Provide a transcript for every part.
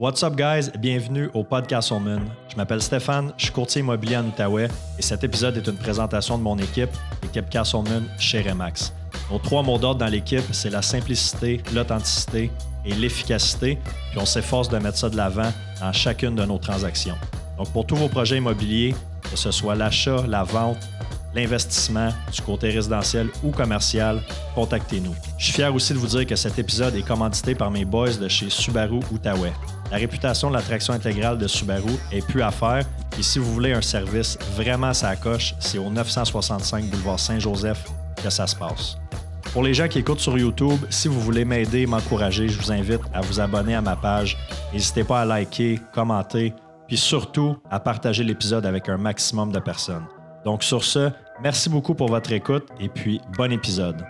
What's up, guys? Bienvenue au podcast Moon. Je m'appelle Stéphane, je suis courtier immobilier en Outaouais et cet épisode est une présentation de mon équipe, l'équipe Castleman chez Remax. Nos trois mots d'ordre dans l'équipe, c'est la simplicité, l'authenticité et l'efficacité, puis on s'efforce de mettre ça de l'avant dans chacune de nos transactions. Donc, pour tous vos projets immobiliers, que ce soit l'achat, la vente, l'investissement, du côté résidentiel ou commercial, contactez-nous. Je suis fier aussi de vous dire que cet épisode est commandité par mes boys de chez Subaru Outaouais. La réputation de la traction intégrale de Subaru est plus à faire et si vous voulez un service vraiment sa coche, c'est au 965 boulevard Saint-Joseph que ça se passe. Pour les gens qui écoutent sur YouTube, si vous voulez m'aider, m'encourager, je vous invite à vous abonner à ma page. N'hésitez pas à liker, commenter, puis surtout à partager l'épisode avec un maximum de personnes. Donc sur ce, merci beaucoup pour votre écoute et puis bon épisode.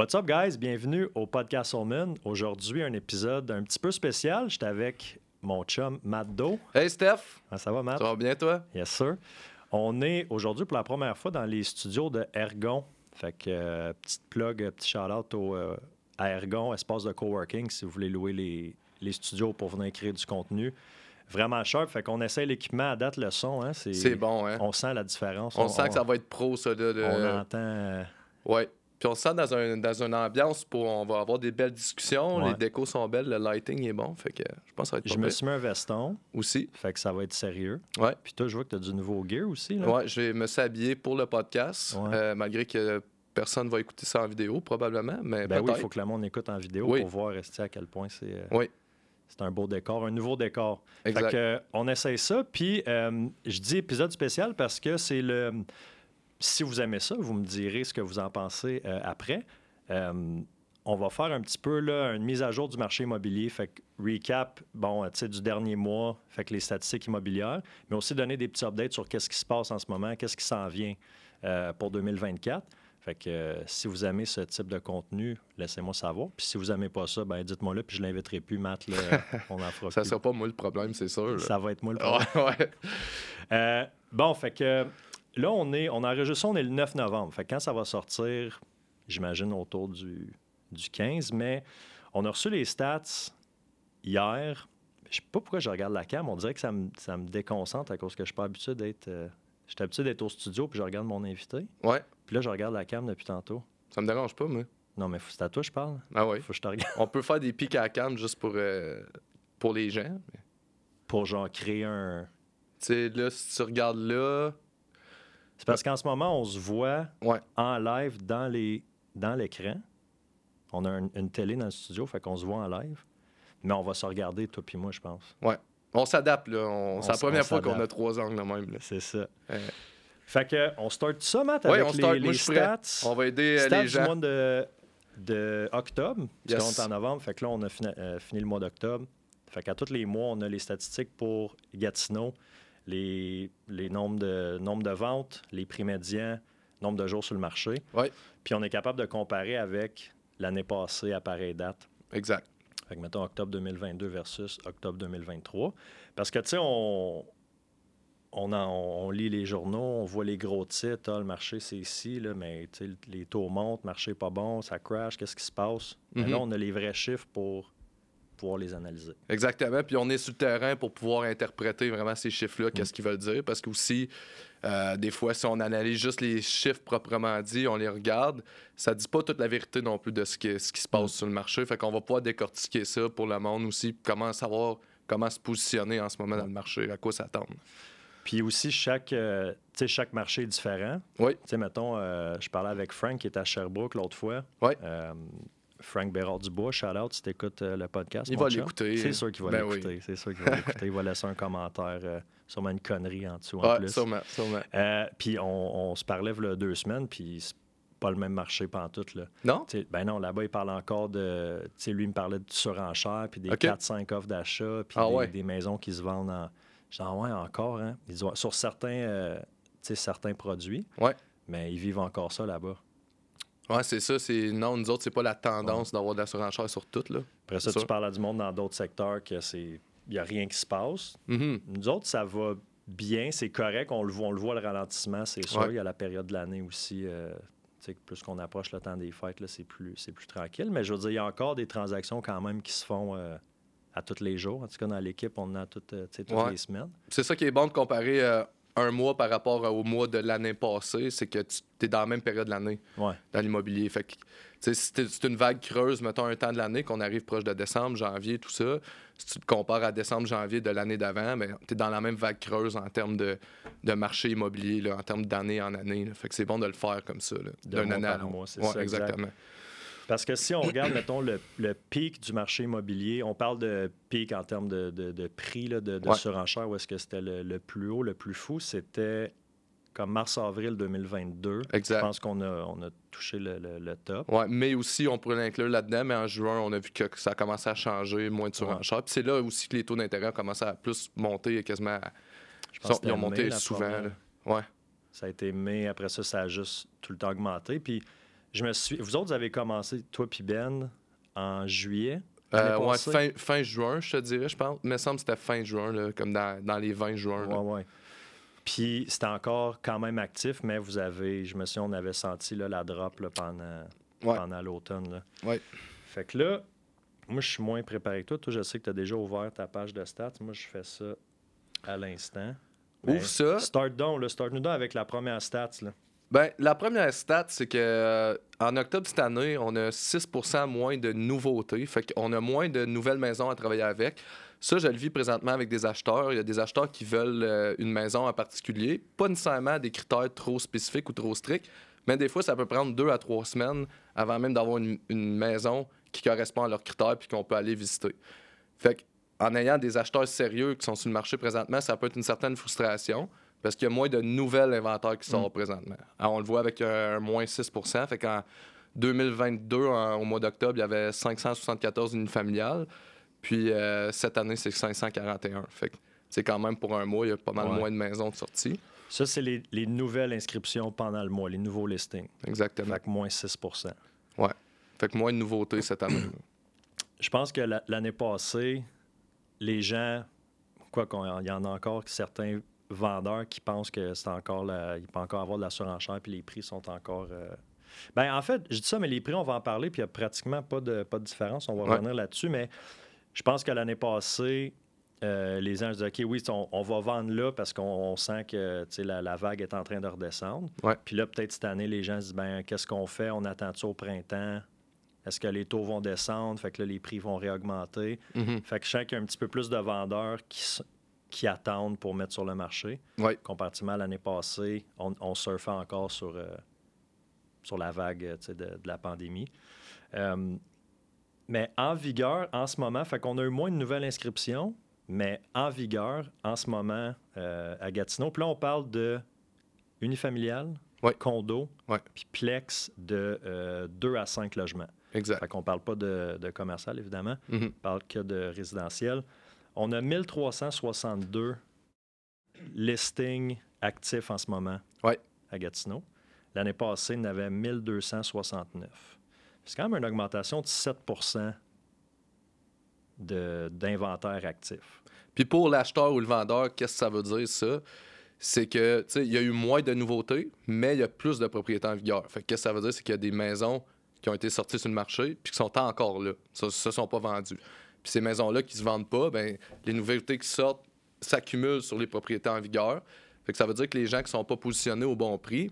What's up, guys? Bienvenue au podcast Soulman. Aujourd'hui, un épisode un petit peu spécial. J'étais avec mon chum Matt Do. Hey Steph! Ah, ça va, Matt? Ça va bien, toi? Yes, sir. On est aujourd'hui pour la première fois dans les studios de Ergon. Fait que, euh, petite plug, euh, petit shout-out au, euh, à Ergon, espace de coworking, si vous voulez louer les, les studios pour venir créer du contenu. Vraiment sharp. Fait qu'on essaie l'équipement à date, le son. Hein, C'est bon, hein? On sent la différence. On, sent que ça va être pro, ça. Là, de- On entend... euh, Ouais. Puis on se sent dans, un, dans une ambiance pour. On va avoir des belles discussions. Ouais. Les décos sont belles, le lighting est bon. Fait que je pense que ça va être Je me suis mis un veston. Aussi. Fait que ça va être sérieux. Ouais. Puis toi, je vois que tu as du nouveau gear aussi. Là. Ouais, je vais me suis habillé pour le podcast, Ouais. euh, malgré que personne va écouter ça en vidéo, probablement. Mais Ben oui, il faut que le monde écoute en vidéo Oui. pour voir à quel point c'est euh, Oui, c'est un beau décor, un nouveau décor. exact. Fait que, euh, on essaye ça. Puis euh, je dis épisode spécial parce que c'est le. Si vous aimez ça, vous me direz ce que vous en pensez euh, après. Euh, on va faire un petit peu là, une mise à jour du marché immobilier. Fait que recap, bon, euh, tu sais, du dernier mois, fait que les statistiques immobilières, mais aussi donner des petits updates sur qu'est-ce qui se passe en ce moment, qu'est-ce qui s'en vient euh, pour 2024. Fait que euh, si vous aimez ce type de contenu, laissez-moi savoir. Puis si vous n'aimez pas ça, ben dites-moi là, puis je l'inviterai plus, Matt. Là, on en fera Ça plus. sera pas moi le problème, c'est sûr. là. Ça va être moi le Ouais, problème. ouais. Euh, bon, fait que là, on est, on enregistre ça, on est le 9 novembre. Fait que quand ça va sortir, j'imagine autour du, du 15, mais on a reçu les stats hier. Je sais pas pourquoi je regarde la cam. On dirait que ça me, ça me déconcentre à cause que je suis pas habitué d'être. euh, je suis habitué d'être au studio puis je regarde mon invité. Ouais, Puis là, je regarde la cam depuis tantôt. ça me dérange pas, moi. Non, mais c'est à toi que je parle. Ah ouais. Faut que je te regarde On peut faire des pics à la cam juste pour, euh, pour les gens. pour genre créer un. Tu sais, là, si tu regardes là, C'est parce qu'en ce moment, on se voit ouais, en live dans les dans l'écran. On a un- une télé dans le studio, fait qu'on se voit en live. Mais on va se regarder, toi puis moi, je pense. ouais. On s'adapte, là. On- C'est la première fois qu'on a trois angles de même, là. C'est ça. Euh. Fait que on start ça, Matt, Ouais, avec on les, start. les Moi, prêt. stats. On va aider euh, stats les du gens. mois de, de octobre. Parce Yes. qu'on est en novembre. Fait que là, on a fini, euh, fini le mois d'octobre. Fait qu'à tous les mois, on a les statistiques pour Gatineau, les, les nombres, de, nombres de ventes, les prix médians, nombre de jours sur le marché. Ouais. Puis on est capable de comparer avec l'année passée à pareille date. Exact. Fait que mettons octobre 2022 versus octobre 2023. Parce que, tu sais, on, on, en- on lit les journaux, on voit les gros titres, Ah, le marché c'est ici, là, mais les taux montent, marché pas bon, ça crash, qu'est-ce qui se passe? Mais là, on a les vrais chiffres pour pouvoir les analyser. Exactement. Puis on est sur le terrain pour pouvoir interpréter vraiment ces chiffres-là, qu'est-ce qu'ils veulent dire. Parce que aussi, euh, des fois, si on analyse juste les chiffres proprement dit, on les regarde, ça dit pas toute la vérité non plus de ce qui, ce qui se passe Mm. sur le marché. Fait qu'on va pouvoir décortiquer ça pour le monde aussi, comment savoir comment se positionner en ce moment dans le marché, à quoi s'attendre. Puis aussi, chaque, euh, chaque marché est différent. Oui. Tu sais, mettons, euh, je parlais avec Frank qui était à Sherbrooke l'autre fois. Ouais. Euh, Frank Bérard-Dubois, shout-out si tu écoutes le podcast. Il va l'écouter. C'est sûr qu'il va Ben l'écouter. C'est sûr qu'il va l'écouter. Il va laisser un commentaire, euh, sûrement une connerie en dessous en Ouais, plus. sûrement, sûrement. Euh, puis on, on se parlait il y a deux semaines, puis c'est pas le même marché pantoute. Là. Non? Ben non, là-bas, il parle encore de. Tu sais, lui, il me parlait de surenchère, puis des OK. 4-5 offres d'achat, puis Ah des, ouais. des maisons qui se vendent en. Ah ouais, encore, hein? Sur certains, euh, certains produits. Ouais. Mais ils vivent encore ça là-bas. Ouais, c'est ça. C'est... Non, nous autres, c'est pas la tendance d'avoir de la surenchère sur tout, là. Après ça, tu parles à du monde dans d'autres secteurs que c'est. Il n'y a rien qui se passe. Mhm. Nous autres, ça va bien, c'est correct. On le voit, on le voit le ralentissement, c'est sûr. Ouais. Il y a la période de l'année aussi. euh, plus qu'on approche le temps des fêtes, là, c'est plus, c'est plus tranquille. Mais je veux dire, il y a encore des transactions quand même qui se font euh, à tous les jours. En tout cas, dans l'équipe, on en a toutes, euh, toutes Ouais. les semaines. C'est ça qui est bon de comparer euh, un mois par rapport au mois de l'année passée, c'est que tu es dans la même période de l'année Ouais. dans l'immobilier. Fait que, c'est une vague creuse, mettons un temps de l'année, qu'on arrive proche de décembre, janvier, tout ça, si tu te compares à décembre, janvier de l'année d'avant, ben, tu es dans la même vague creuse en termes de, de marché immobilier, là, en termes d'année en année. là. Fait que c'est bon de le faire comme ça, d'un année à l'autre. mois, c'est Ouais, ça, exact. Parce que si on regarde, mettons, le, le pic du marché immobilier, on parle de pic en termes de, de- de prix, là, de, de Ouais. surenchère, où est-ce que c'était le, le plus haut, le plus fou, c'était comme mars-avril 2022. Je Exact. pense qu'on a, on a touché le, top. Ouais, mais aussi, on pourrait l'inclure là-dedans, mais en juin, on a vu que ça a commencé à changer, moins de surenchère. Puis c'est là aussi que les taux d'intérêt ont commencé à plus monter, quasiment. à- Je pense Ils ont monté mai, souvent. Ouais. Ça a été mai, après ça, ça a juste tout le temps augmenté. Puis je me suis. Vous autres, vous avez commencé, toi puis Ben, en juillet. Euh, ouais, fin, fin juin, je te dirais, je pense. Il me semble que c'était fin juin, là, comme dans, dans les 20 juin. là. Ouais, ouais. Puis c'était encore quand même actif, mais vous avez, je me souviens, on avait senti là, la drop là, pendant, Ouais. pendant l'automne. Ouais. Fait que là, moi, je suis moins préparé que toi. Toi, je sais que tu as déjà ouvert ta page de stats. Moi, je fais ça à l'instant. Ouvre Mais ça. Start donc, là. Start nous donc avec la première stats. Là. Ben, la première stat, c'est que euh, en octobre cette année, on a 6% moins de nouveautés. Fait qu'on a moins de nouvelles maisons à travailler avec. Ça, je le vis présentement avec des acheteurs. Il y a des acheteurs qui veulent euh, une maison en particulier. Pas nécessairement des critères trop spécifiques ou trop stricts, mais des fois, ça peut prendre deux à trois semaines avant même d'avoir une, une maison qui correspond à leurs critères puis qu'on peut aller visiter. Fait en ayant des acheteurs sérieux qui sont sur le marché présentement, ça peut être une certaine frustration parce qu'il y a moins de nouvelles inventaires qui sortent présentement. Alors, on le voit avec un, un moins 6% Fait qu'en 2022, en- au mois d'octobre, il y avait 574 unifamiliales. Puis euh, cette année, c'est 541. Fait que c'est quand même pour un mois, il y a pas mal Ouais. moins de maisons de sortie. Ça, c'est les, les nouvelles inscriptions pendant le mois, les nouveaux listings. Exactement. Fait que moins 6% Fait que moins de nouveautés cette année. Je pense que la- l'année passée, les gens, quoi qu'il y en a encore certains vendeurs qui pensent que c'est encore la, il peut encore avoir de la surenchère puis les prix sont encore. euh, Ben en fait, je dis ça, mais les prix, on va en parler puis il n'y a pratiquement pas de, pas de différence. On va Ouais. revenir là-dessus, mais je pense que l'année passée, euh, les gens disaient, OK, oui, on, on va vendre là parce qu'on on sent que la, la vague est en train de redescendre. Ouais. Puis là, peut-être cette année, les gens se disent, ben qu'est-ce qu'on fait? On attend ça au printemps? Est-ce que les taux vont descendre? Fait que là, les prix vont réaugmenter. Mhm. Fait que je sens qu'il y a un petit peu plus de vendeurs qui, qui attendent pour mettre sur le marché. Ouais. Comparativement à l'année passée, on, on surfait encore sur, euh, sur la vague euh, de, de la pandémie. Euh, mais en vigueur, en ce moment, fait qu'on a eu moins de nouvelles inscriptions, mais en vigueur, en ce moment, euh, à Gatineau. Puis là, on parle de unifamilial, Ouais. condo, puis plex de 2 à 5 logements. Exact. Fait qu'on parle pas de, de commercial, évidemment. Mhm. On parle que de résidentiel. On a 1362 listings actifs en ce moment Ouais. à Gatineau. L'année passée, il y en avait 1269. C'est quand même une augmentation de 7 de- d'inventaire actif. Puis pour l'acheteur ou le vendeur, qu'est-ce que ça veut dire, ça? C'est que, tu sais, il y a eu moins de nouveautés, mais il y a plus de propriétés en vigueur. Fait que qu'est-ce que ça veut dire? C'est qu'il y a des maisons qui ont été sorties sur le marché puis qui sont encore là. Ça ne se sont pas vendues. Puis ces maisons-là qui se vendent pas, ben les nouveautés qui sortent s'accumulent sur les propriétés en vigueur. Fait que ça veut dire que les gens qui sont pas positionnés au bon prix,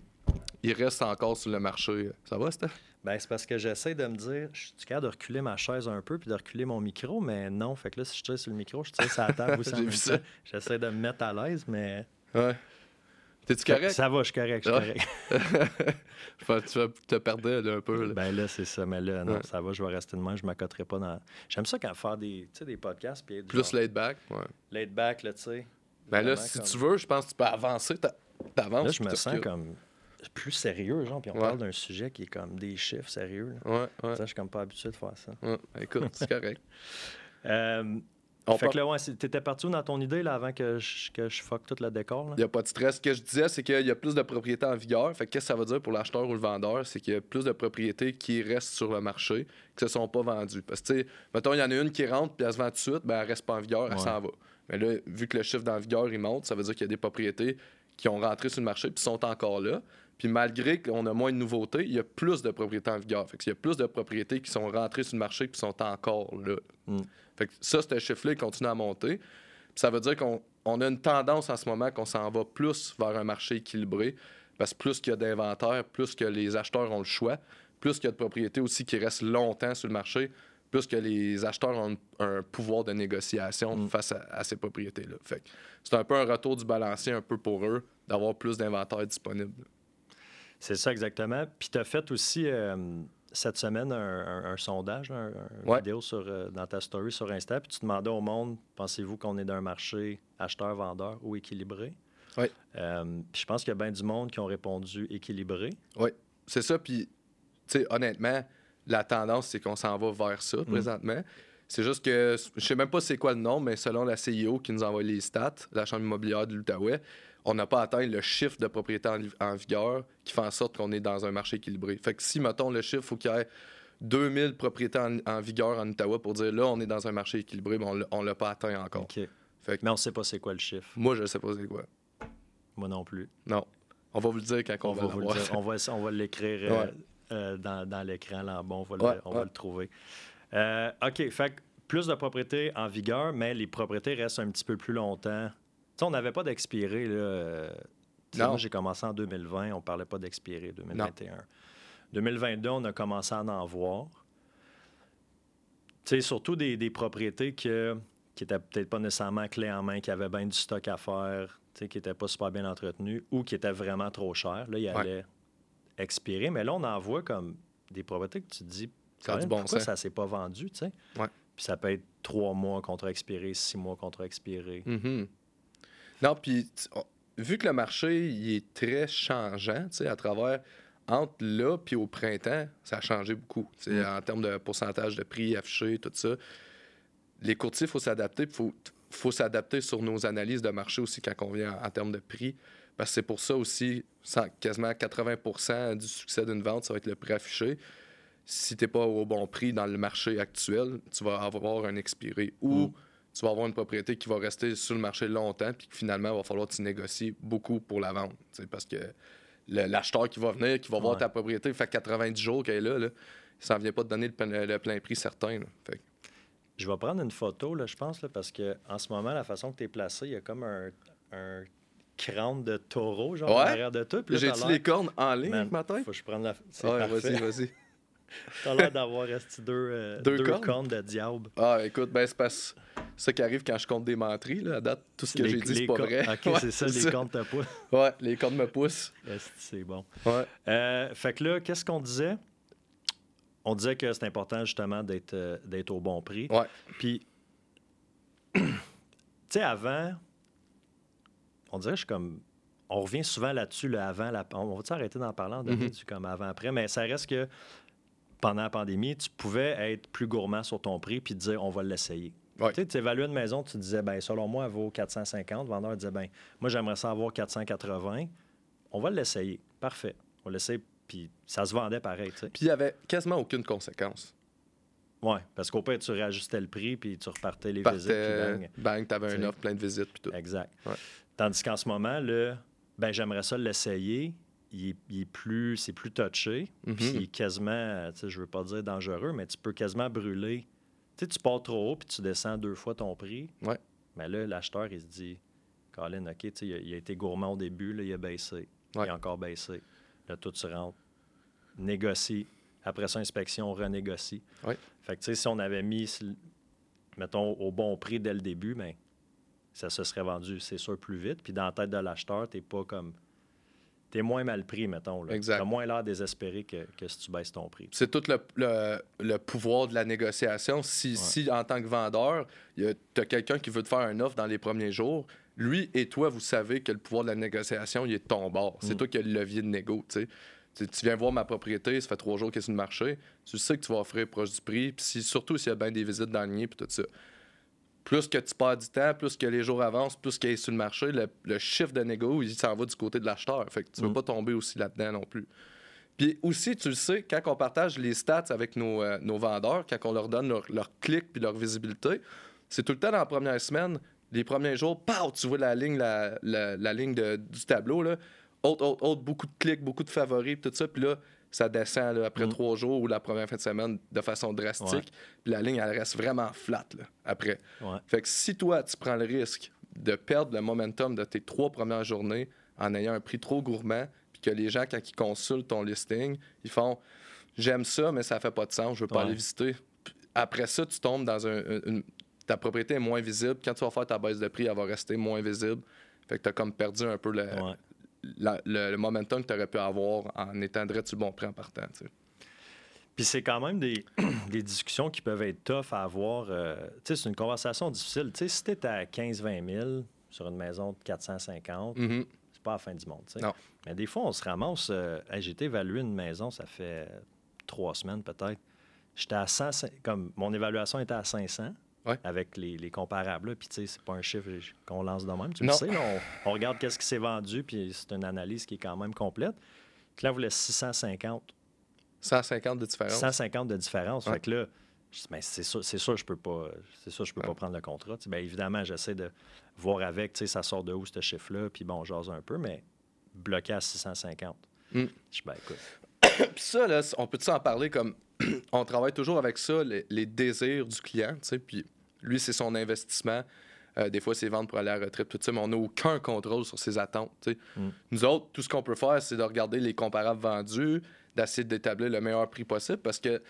ils restent encore sur le marché. Ça va, Steph? Ben, c'est parce que j'essaie de me dire, je suis capable de reculer ma chaise un peu puis de reculer mon micro, mais non. Fait que là, si je tire sur le micro, je tire sur la table temps. ça. J'essaie de me mettre à l'aise, mais. Ouais. T'es-tu correct? Ça va, je suis correct, je suis correct. Tu vas te perdre là, un peu. là. Ben là, c'est ça. Mais là, non, Ouais. ça va, je vais rester de même, je ne m'accoterai pas dans. J'aime ça quand faire des, des podcasts puis Plus genre laid back. Ouais. laid back, là, tu sais. Ben là, si comme- tu veux, je pense que tu peux avancer. t'a- T'avances. Là, je me sens comme plus sérieux, genre, puis on Ouais. parle d'un sujet qui est comme des chiffres sérieux. là. Ouais, ouais. Ça, je suis comme pas habitué de faire ça. ouais. Écoute, c'est correct. Euh, On fait part- que là, ouais, t'étais parti où dans ton idée, là, avant que je, que je fuck tout le décor? Il n'y a pas de stress. Ce que je disais, c'est qu'il y a plus de propriétés en vigueur. Fait que qu'est-ce que ça veut dire pour l'acheteur ou le vendeur? C'est qu'il y a plus de propriétés qui restent sur le marché, qui ne se sont pas vendues. Parce que, tu sais, mettons, il y en a une qui rentre puis elle se vend tout de suite, ben, elle reste pas en vigueur, elle s'en va. Mais là, vu que le chiffre d'en vigueur, il monte, ça veut dire qu'il y a des propriétés qui ont rentré sur le marché puis sont encore là. Puis malgré qu'on a moins de nouveautés, il y a plus de propriétés en vigueur. Fait y a plus de propriétés qui sont rentrées sur le marché et qui sont encore là. Mm. Fait que ça, ce chiffre-là, il continue à monter. Puis ça veut dire qu'on on a une tendance en ce moment qu'on s'en va plus vers un marché équilibré. Parce que plus qu'il y a d'inventaire, plus que les acheteurs ont le choix, plus qu'il y a de propriétés aussi qui restent longtemps sur le marché, plus que les acheteurs ont un, pouvoir de négociation Mm. face à, à ces propriétés-là. Fait c'est un peu un retour du balancier un peu pour eux d'avoir plus d'inventaire disponible. C'est ça exactement. Puis tu as fait aussi euh, cette semaine un, un- un sondage, un, un Ouais. vidéo sur, euh, dans ta story sur Insta, puis tu demandais au monde, pensez-vous qu'on est d'un marché acheteur-vendeur ou équilibré? Ouais. Euh, puis je pense qu'il y a bien du monde qui ont répondu équilibré. C'est ça, puis, tu sais, honnêtement, la tendance, c'est qu'on s'en va vers ça présentement. C'est juste que, je sais même pas c'est quoi le nom, mais selon la CIO qui nous envoie les stats, la Chambre immobilière de l'Outaouais, on n'a pas atteint le chiffre de propriété en, en vigueur qui fait en sorte qu'on est dans un marché équilibré. Fait que si, mettons, le chiffre, il faut qu'il y ait 2000 propriétés en, en vigueur en Ottawa pour dire là, on est dans un marché équilibré, mais on on l'a pas atteint encore. OK. Fait que Mais on ne sait pas c'est quoi le chiffre. moi, je sais pas c'est quoi. Moi non plus. Non. On va vous le dire quand on, On va, va vous le dire. On va, on va l'écrire euh, Ouais. euh, dans, dans l'écran là bas. On va, le, Ouais, on va le trouver. Euh, OK. Fait que plus de propriétés en vigueur, mais les propriétés restent un petit peu plus longtemps. Sais, on n'avait pas d'expiré. là. Moi, j'ai commencé en 2020. On parlait pas d'expiré 2021. 2022, on a commencé à en voir. Tu sais, surtout des, des propriétés que, qui étaient peut-être pas nécessairement clés en main, qui avaient bien du stock à faire, qui n'étaient pas super bien entretenues ou qui étaient vraiment trop chères. Là, ils Ouais. allaient expirer. Mais là, on en voit comme des propriétés que tu te dis, bon pourquoi sens. ça s'est pas vendu, tu sais? Ouais. Puis ça peut être trois mois contre expiré, six mois contre expiré. Mhm. Non, puis vu que le marché il est très changeant, tu sais, à travers entre là puis au printemps, ça a changé beaucoup. tu sais, Mm. En termes de pourcentage de prix affiché, tout ça. Les courtiers, il faut s'adapter. Il faut, faut s'adapter sur nos analyses de marché aussi quand on vient en, en termes de prix. Parce que c'est pour ça aussi, quasiment 80% du succès d'une vente, ça va être le prix affiché. Si tu n'es pas au bon prix dans le marché actuel, tu vas avoir un expiré. Ou Mm. Tu vas avoir une propriété qui va rester sur le marché longtemps, puis que finalement, il va falloir que tu négocies beaucoup pour la sais, Parce que l'acheteur qui va venir, qui va voir ta propriété, fait 90 jours qu'elle est là, là ça ne vient pas te donner le, plein- le plein prix certain. là. Fait que- Je vais prendre une photo, là, je pense, là, parce que en ce moment, la façon que tu es placé, il y a comme un, un crâne de taureau, genre, Ouais. en arrière de toi. J'ai-tu les cornes en ligne matin? Faut que je prenne la. C'est Ouais, parfait. vas-y, vas-y. T'as l'air d'avoir resté deux, euh, Deux deux, cornes? cornes de diable? Ah, écoute, ben, c'est parce c'est ça qui arrive quand je compte des menteries. Là, à date, tout ce que j'ai dit, c'est pas vrai. OK, Ouais, c'est ça, les cornes de pas. Ouais, les cornes me poussent. C'est bon? Ouais. Euh, fait que là, qu'est-ce qu'on disait? On disait que c'est important justement d'être euh, au bon prix. Ouais. Puis, tu sais, avant, on dirait que je suis comme. On revient souvent là-dessus, le avant, la... on va arrêter d'en parler en Mhm. du comme avant-après, mais ça reste que pendant la pandémie, tu pouvais être plus gourmand sur ton prix puis te dire on va l'essayer. Ouais. Tu sais, tu évaluais une maison, tu disais, ben selon moi, elle vaut 450. Le vendeur disait, ben moi, j'aimerais ça avoir 480. On va l'essayer. Parfait. On l'essaye, puis ça se vendait pareil, tu. Puis il n'y avait quasiment aucune conséquence. Ouais, parce qu'au pire, tu réajustais le prix, puis tu repartais les visites, puis bang. bang, t'avais T'sais. une offre, plein de visites, puis tout. Exact. Ouais. Tandis qu'en ce moment, là, ben j'aimerais ça l'essayer. Il est, il est plus, c'est plus touché, Mhm. puis il est quasiment, tu sais, je veux pas dire dangereux, mais tu peux quasiment brûler. Tu sais, tu pars trop haut, puis tu descends deux fois ton prix. Ouais. Mais là, l'acheteur, il se dit, Colin, OK, tu sais, il, a- il a été gourmand au début, là, il a baissé. Il a encore baissé. Là, tout se rentre. Négocie. Après ça, inspection, on renégocie. Ouais. Fait que, tu sais, si on avait mis, mettons, au bon prix dès le début, ben, ça se serait vendu, c'est sûr, plus vite. Puis dans la tête de l'acheteur, t'es pas comme. T'es moins mal pris, mettons. Là. Exact. T'as moins l'air désespéré que, que si tu baisses ton prix. C'est tout le, le- le pouvoir de la négociation. Si, si en tant que vendeur, tu as quelqu'un qui veut te faire un offre dans les premiers jours, lui et toi, vous savez que le pouvoir de la négociation, il est de ton bord. C'est Mm. toi qui as le levier de négo. tu sais. Tu, tu viens voir ma propriété, ça fait trois jours qu'elle est sur le marché. Tu sais que tu vas offrir proche du prix. Puis si- surtout s'il y a bien des visites dans le nid, puis tout ça. Plus que tu perds du temps, plus que les jours avancent, plus qu'elle est sur le marché, le, le chiffre de négo, il s'en va du côté de l'acheteur. Fait que tu veux Mm. pas tomber aussi là-dedans non plus. Puis aussi, tu le sais, quand on partage les stats avec nos, euh, nos vendeurs, quand on leur donne leur, leur clic puis leur visibilité, c'est tout le temps dans la première semaine, les premiers jours, pow, tu vois la ligne, la, la- la ligne de- du tableau, là, autre, autre, autre, beaucoup de clics, beaucoup de favoris, tout ça. Puis là, ça descend là, après Mm. trois jours ou la première fin de semaine de façon drastique. Puis la ligne, elle reste vraiment flat là, après. Fait que si toi, tu prends le risque de perdre le momentum de tes trois premières journées en ayant un prix trop gourmand, puis que les gens, quand ils consultent ton listing, ils font J'aime ça, mais ça fait pas de sens, je veux pas aller visiter. Puis après ça, tu tombes dans un, un- une. Ta propriété est moins visible. Quand tu vas faire ta baisse de prix, elle va rester moins visible. Fait que tu as comme perdu un peu le, Ouais. La- le, le momentum que tu aurais pu avoir en étant direct sur le bon prix en partant. tu. Puis c'est quand même des, des discussions qui peuvent être tough à avoir. euh, tu sais, c'est une conversation difficile. Tu sais, si t'es à 15-20 000 sur une maison de 450, Mhm. c'est pas la fin du monde. tu. Non. Mais des fois, on se ramasse. euh, Hey, j'ai été évaluer une maison, ça fait trois semaines peut-être. J'étais à 100, comme mon évaluation était à 500 Ouais. avec les, les comparables. là. Puis, tu sais, c'est pas un chiffre qu'on lance de même. Tu le sais, là, on, on regarde qu'est-ce qui s'est vendu, puis c'est une analyse qui est quand même complète. Puis là, vous voulez 650. 150 de différence. 150 de différence. Ouais. Fait que là, je dis, Ben, c'est sûr, c'est sûr, je peux pas, c'est sûr, je peux Ouais. pas prendre le contrat. Tu sais, ben, évidemment, j'essaie de voir avec, tu sais, ça sort de où ce chiffre-là, puis bon, j'ose un peu, mais bloqué à 650. Mm. Je dis, ben, écoute, Puis ça, là, on peut-tu en parler comme. on travaille toujours avec ça, les, les désirs du client, tu sais. Puis lui, c'est son investissement. Euh, des fois, c'est vendre pour aller à la retraite, tout ça, mais on n'a aucun contrôle sur ses attentes. tu sais. Mm. Nous autres, tout ce qu'on peut faire, c'est de regarder les comparables vendus, d'essayer d'établir le meilleur prix possible parce que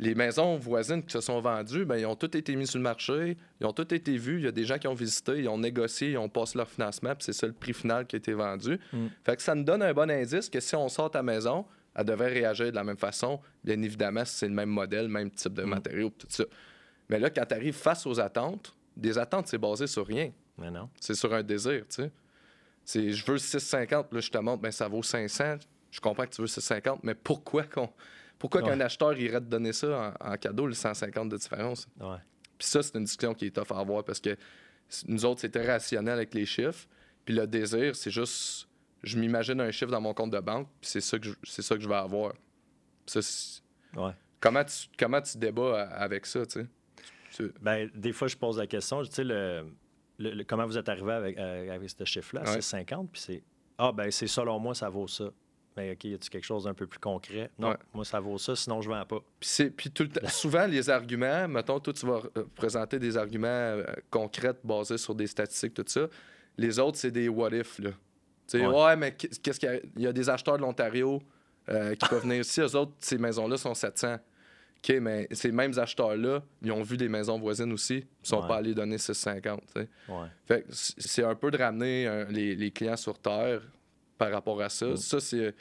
les maisons voisines qui se sont vendues, ben, ils ont toutes été mis sur le marché, ils ont toutes été vues. Il y a des gens qui ont visité, ils ont négocié, ils ont passé leur financement, puis c'est ça le prix final qui a été vendu. Mm. Fait que ça nous donne un bon indice que si on sort ta maison, elle devrait réagir de la même façon. Bien évidemment, si c'est le même modèle, même type de Mm. matériaux, tout ça. Mais là, quand tu arrives face aux attentes, des attentes, c'est basé sur rien. mais non. C'est sur un désir, tu sais. C'est je veux 650, là, je te montre, ben ça vaut 500. Je comprends que tu veux 650, mais pourquoi qu'on. Pourquoi Ouais. qu'un acheteur irait te donner ça en, en cadeau, le 150 de différence? Ouais. Puis ça, c'est une discussion qui est tough à avoir parce que nous autres, très rationnel avec les chiffres. Puis le désir, c'est juste. Je m'imagine un chiffre dans mon compte de banque, puis c'est ça que je, c'est ça que je vais avoir. Ça, Ouais. comment, tu, comment tu débats avec ça, tu sais? Ben, des fois, je pose la question, tu sais, le, le- le- comment vous êtes arrivé avec, euh, avec ce chiffre-là, Ouais. c'est 50, puis c'est, ah, ben, c'est selon moi, ça vaut ça. Mais OK, y a-tu quelque chose d'un peu plus concret? Non, Ouais. moi, ça vaut ça, sinon je vends pas. Puis, tout le souvent, les arguments, mettons, toi, tu vas euh, présenter des arguments euh, concrets basés sur des statistiques, tout ça. Les autres, c'est des what if, là. Ouais. ouais. mais qu'est- qu'est-ce qu'il y a? Il y a des acheteurs de l'Ontario euh, qui peuvent venir ici. Eux autres, ces maisons-là sont 700. OK, mais ces mêmes acheteurs-là, ils ont vu des maisons voisines aussi. Ils sont Ouais. pas allés donner 650, tu sais. Ouais. Fait que c'est un peu de ramener euh, les, les clients sur terre par rapport à ça. Mm. Ça, c'est.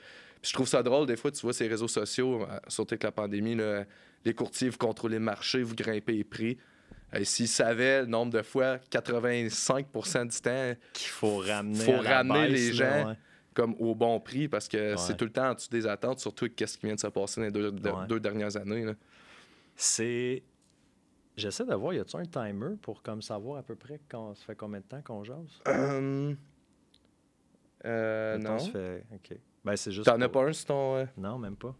puis Je trouve ça drôle, des fois, tu vois ces réseaux sociaux, euh, surtout avec la pandémie, là, les courtiers, vous contrôlez le marché, vous grimpez les prix. Et S'ils savaient le nombre de fois, 85% du temps, Qu'il faut ramener. Faut à la ramener baisse, les gens. ouais. comme au bon prix, parce que Ouais. c'est tout le temps en dessous des attentes, surtout avec ce qui vient de se passer dans les deux, de- Ouais. deux dernières années. C'est. J'essaie de voir, y a-tu un timer pour comme savoir à peu près quand ça fait combien de temps qu'on jase? Hum, euh, Mettons, non. fait- OK. Ben, c'est juste. T'en as pour- pas un sur ton. euh, Non, même pas.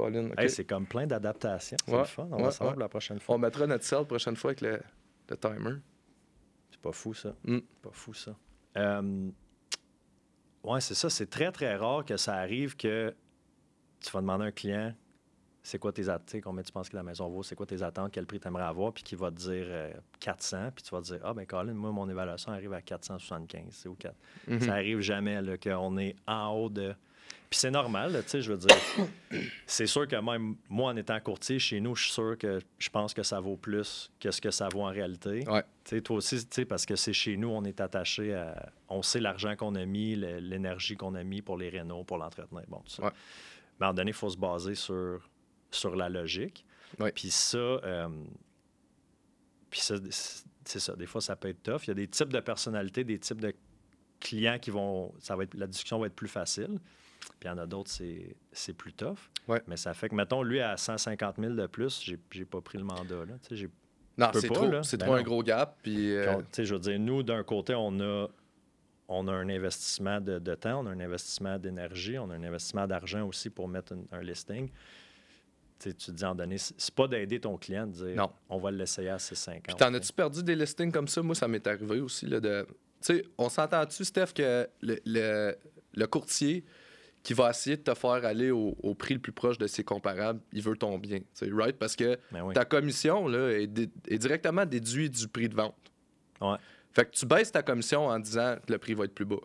Colin? Hey, c'est comme plein d'adaptations. C'est Ouais, le fun. On ouais, va savoir ouais. la prochaine fois. On mettra notre selle la prochaine fois avec le, le timer. C'est pas fou, ça. Mm. Pas fou, ça. Euh, ouais, c'est ça. C'est très, très rare que ça arrive que tu vas demander à un client c'est quoi tes attentes, combien tu penses que la maison vaut, c'est quoi tes attentes, quel prix tu aimerais avoir, puis qu'il va te dire euh, 400, puis tu vas te dire Ah, ben Colin, moi, mon évaluation arrive à 475, c'est ou 4. Mhm. Ça arrive jamais qu'on est en haut de. Puis c'est normal, tu sais, je veux dire. c'est sûr que même moi, en étant courtier, chez nous, je suis sûr que je pense que ça vaut plus que ce que ça vaut en réalité. Ouais. Tu sais, toi aussi, tu sais, parce que c'est chez nous, on est attaché à. On sait l'argent qu'on a mis, l'énergie qu'on a mis pour les rénaux, pour l'entretenir. Bon, tout ça. Ouais. Mais à un moment donné, il faut se baser sur, sur la logique. Ouais. Puis ça. euh, puis ça, c'est ça. Des fois, ça peut être tough. Il y a des types de personnalités, des types de clients qui vont. Ça va être, la discussion va être plus facile. Puis il y en a d'autres, c'est, plus tough. Ouais. Mais ça fait que, mettons, lui, à 150 000 de plus, j'ai, pas pris le mandat. Là. Non, c'est trop, c'est Ben trop un gros gap. Puis, euh, puis je veux dire, nous, d'un côté, on a, on a un investissement de, de temps, on a un investissement d'énergie, on a un investissement d'argent aussi pour mettre une- un listing. Tu te dis en donné, c'est pas d'aider ton client de dire Non. on va l'essayer à 650. Puis t'en as-tu perdu des listings comme ça? Moi, ça m'est arrivé aussi. Là, de... Tu sais, on s'entend-tu, Steph, que le, le- le courtier qui va essayer de te faire aller au, prix le plus proche de ses comparables, il veut ton bien. Right? Parce que Ben oui. ta commission là, est, directement déduite du prix de vente. Ouais. Fait que tu baisses ta commission en disant que le prix va être plus bas.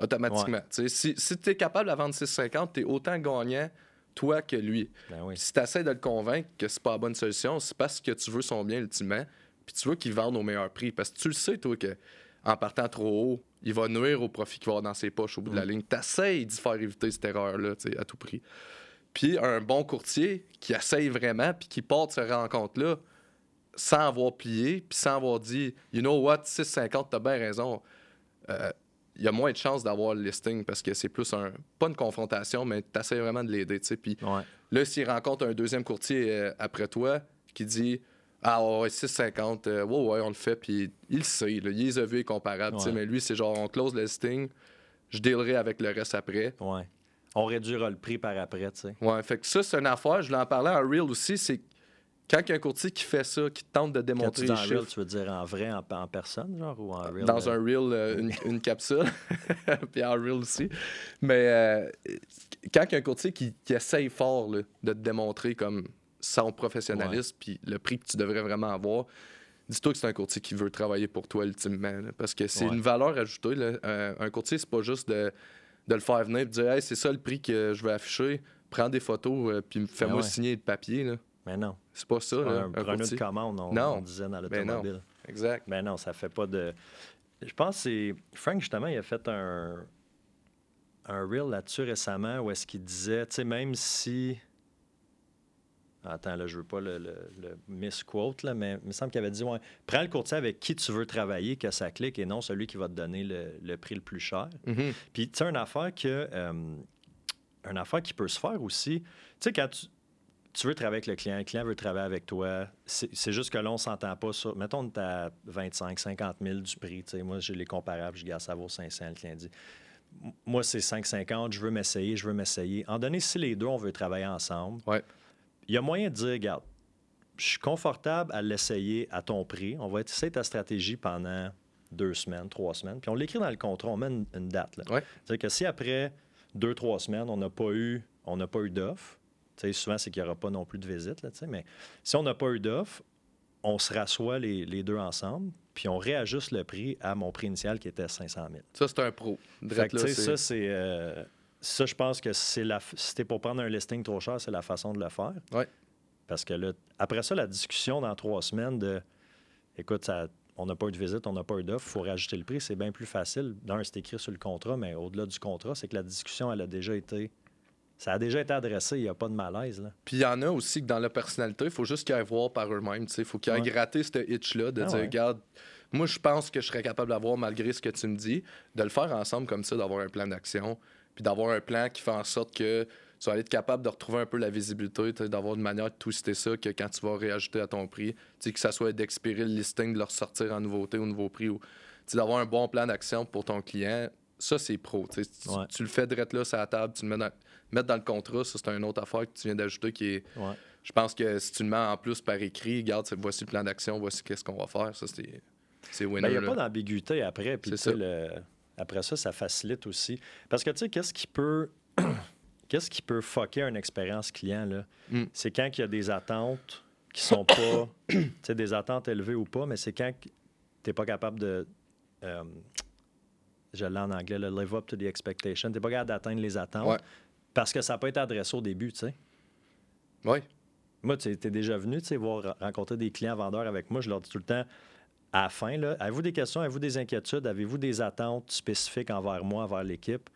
Automatiquement. Si, si tu es capable de vendre 6,50, tu es autant gagnant, toi, que lui. Ben oui. Si tu essaies de le convaincre que c'est pas la bonne solution, c'est parce que tu veux son bien ultimement, puis tu veux qu'il vende au meilleur prix. Parce que tu le sais, toi, que en partant trop haut, il va nuire au profit qu'il va avoir dans ses poches au bout de la Mm. ligne. Tu essaies d'y faire éviter cette erreur-là, à tout prix. Puis un bon courtier qui essaye vraiment, puis qui part de cette rencontre-là sans avoir plié, puis sans avoir dit, you know what, 6,50, t'as bien raison. Euh, il y a moins de chances d'avoir le listing parce que c'est plus un. Pas une confrontation, mais tu essaies vraiment de l'aider, tu sais. Puis Ouais. Là, s'il rencontre un deuxième courtier euh, après toi qui dit Ah ouais, 6,50, euh, ouais, ouais, on le fait, puis il le sait, là, il les a vus comparables, tu Ouais. mais lui, c'est genre, on close le listing, je dealerai avec le reste après. Ouais. On réduira le prix par après, tu sais. Ouais, fait que ça, c'est une affaire, je l'en parlais en Real aussi, c'est quand il y a un courtier qui fait ça, qui tente de Quand démontrer tu dis en chiffres real, tu veux dire en vrai, en, en personne, genre, ou en real? dans euh, un Reel, euh, une, une capsule, puis en Reel aussi. Mais euh, quand il y a un courtier qui, qui essaye fort là, de te démontrer comme son professionnalisme, puis le prix que tu devrais vraiment avoir, dis-toi que c'est un courtier qui veut travailler pour toi ultimement. là, parce que c'est Ouais. une valeur ajoutée. là. Euh, un courtier, c'est pas juste de, de le faire venir et de dire Hey, c'est ça le prix que je veux afficher, prends des photos, euh, puis fais-moi ouais. signer le papier. là. Mais non. C'est pas ça, là, un un de commande, on, Non. on disait dans Ben l'automobile. Exact. Mais non, ça fait pas de. Je pense que c'est. Frank, justement, il a fait un. Un reel là-dessus récemment où est-ce qu'il disait, tu sais, même si. Attends, là, je veux pas le, le, le misquote, là, mais il me semble qu'il avait dit ouais, prends le courtier avec qui tu veux travailler, que ça clique, et non celui qui va te donner le, le prix le plus cher. Mhm. Puis, tu sais, une affaire que. euh, une affaire qui peut se faire aussi. Tu sais, quand tu, tu veux travailler avec le client, le client veut travailler avec toi, c'est juste que là, on s'entend pas sur. Mettons, on est à 25, 50 000 du prix. Tu sais, moi, j'ai les comparables, je garde ça vaut 500. Le client dit Moi, c'est 5,50, je veux m'essayer, je veux m'essayer. En donné, si les deux, on veut travailler ensemble, Ouais. Il y a moyen de dire Regarde, je suis confortable à l'essayer à ton prix. On va essayer ta stratégie pendant deux semaines, trois semaines. Puis on l'écrit dans le contrat, on met une, une date. Ouais. C'est-à-dire que si après deux, trois semaines, on n'a pas eu, on n'a pas eu d'offre, tu sais, souvent, c'est qu'il n'y aura pas non plus de visite, là, mais si on n'a pas eu d'offre, on se rassoit les, les deux ensemble, puis on réajuste le prix à mon prix initial qui était 500 000. Ça, c'est un pro. Fait que, là, ça, c'est... euh, ça, je pense que c'est la... si t'es pour prendre un listing trop cher, c'est la façon de le faire. Ouais. Parce que là, après ça, la discussion dans trois semaines de... Écoute, ça, on n'a pas eu de visite, on n'a pas eu d'offre, il faut rajouter le prix, c'est bien plus facile. D'un, c'est écrit sur le contrat, mais au-delà du contrat, c'est que la discussion, elle a déjà été... Ça a déjà été adressé, il n'y a pas de malaise, là. Puis il y en a aussi que dans la personnalité, il faut juste qu'ils aillent voir par eux-mêmes. Il faut qu'ils aillent Ouais. gratter ce hitch-là, de Ah dire, ouais. regarde, moi je pense que je serais capable d'avoir malgré ce que tu me dis, de le faire ensemble comme ça, d'avoir un plan d'action, puis d'avoir un plan qui fait en sorte que tu vas être capable de retrouver un peu la visibilité, d'avoir une manière de twister ça, que quand tu vas réajouter à ton prix, que ça soit d'expirer le listing, de le ressortir en nouveauté au nouveau prix, ou d'avoir un bon plan d'action pour ton client, ça c'est pro. tu le fais direct là sur la table, tu le mets dans, mettre dans le contrat, ça c'est une autre affaire que tu viens d'ajouter qui est Ouais. je pense que si tu le mets en plus par écrit, regarde, voici le plan d'action, voici qu'est-ce qu'on va faire, ça c'est c'est Ben, winner. Il n'y a là. pas d'ambiguïté après. Puis, le- après ça, ça facilite aussi. Parce que, tu sais, qu'est-ce qui peut. qu'est-ce qui peut fucker une expérience client, là? Mm. C'est quand il y a des attentes qui sont pas. tu sais, des attentes élevées ou pas, mais c'est quand tu n'es pas capable de. euh, je l'ai en anglais, le live up to the expectation. Tu n'es pas capable d'atteindre les attentes Ouais. parce que ça pas été adressé au début, tu sais. Oui, Moi, tu es déjà venu, tu sais, voir rencontrer des clients vendeurs avec moi. Je leur dis tout le temps, à la fin, là, avez-vous des questions, avez-vous des inquiétudes, avez-vous des attentes spécifiques envers moi, envers l'équipe?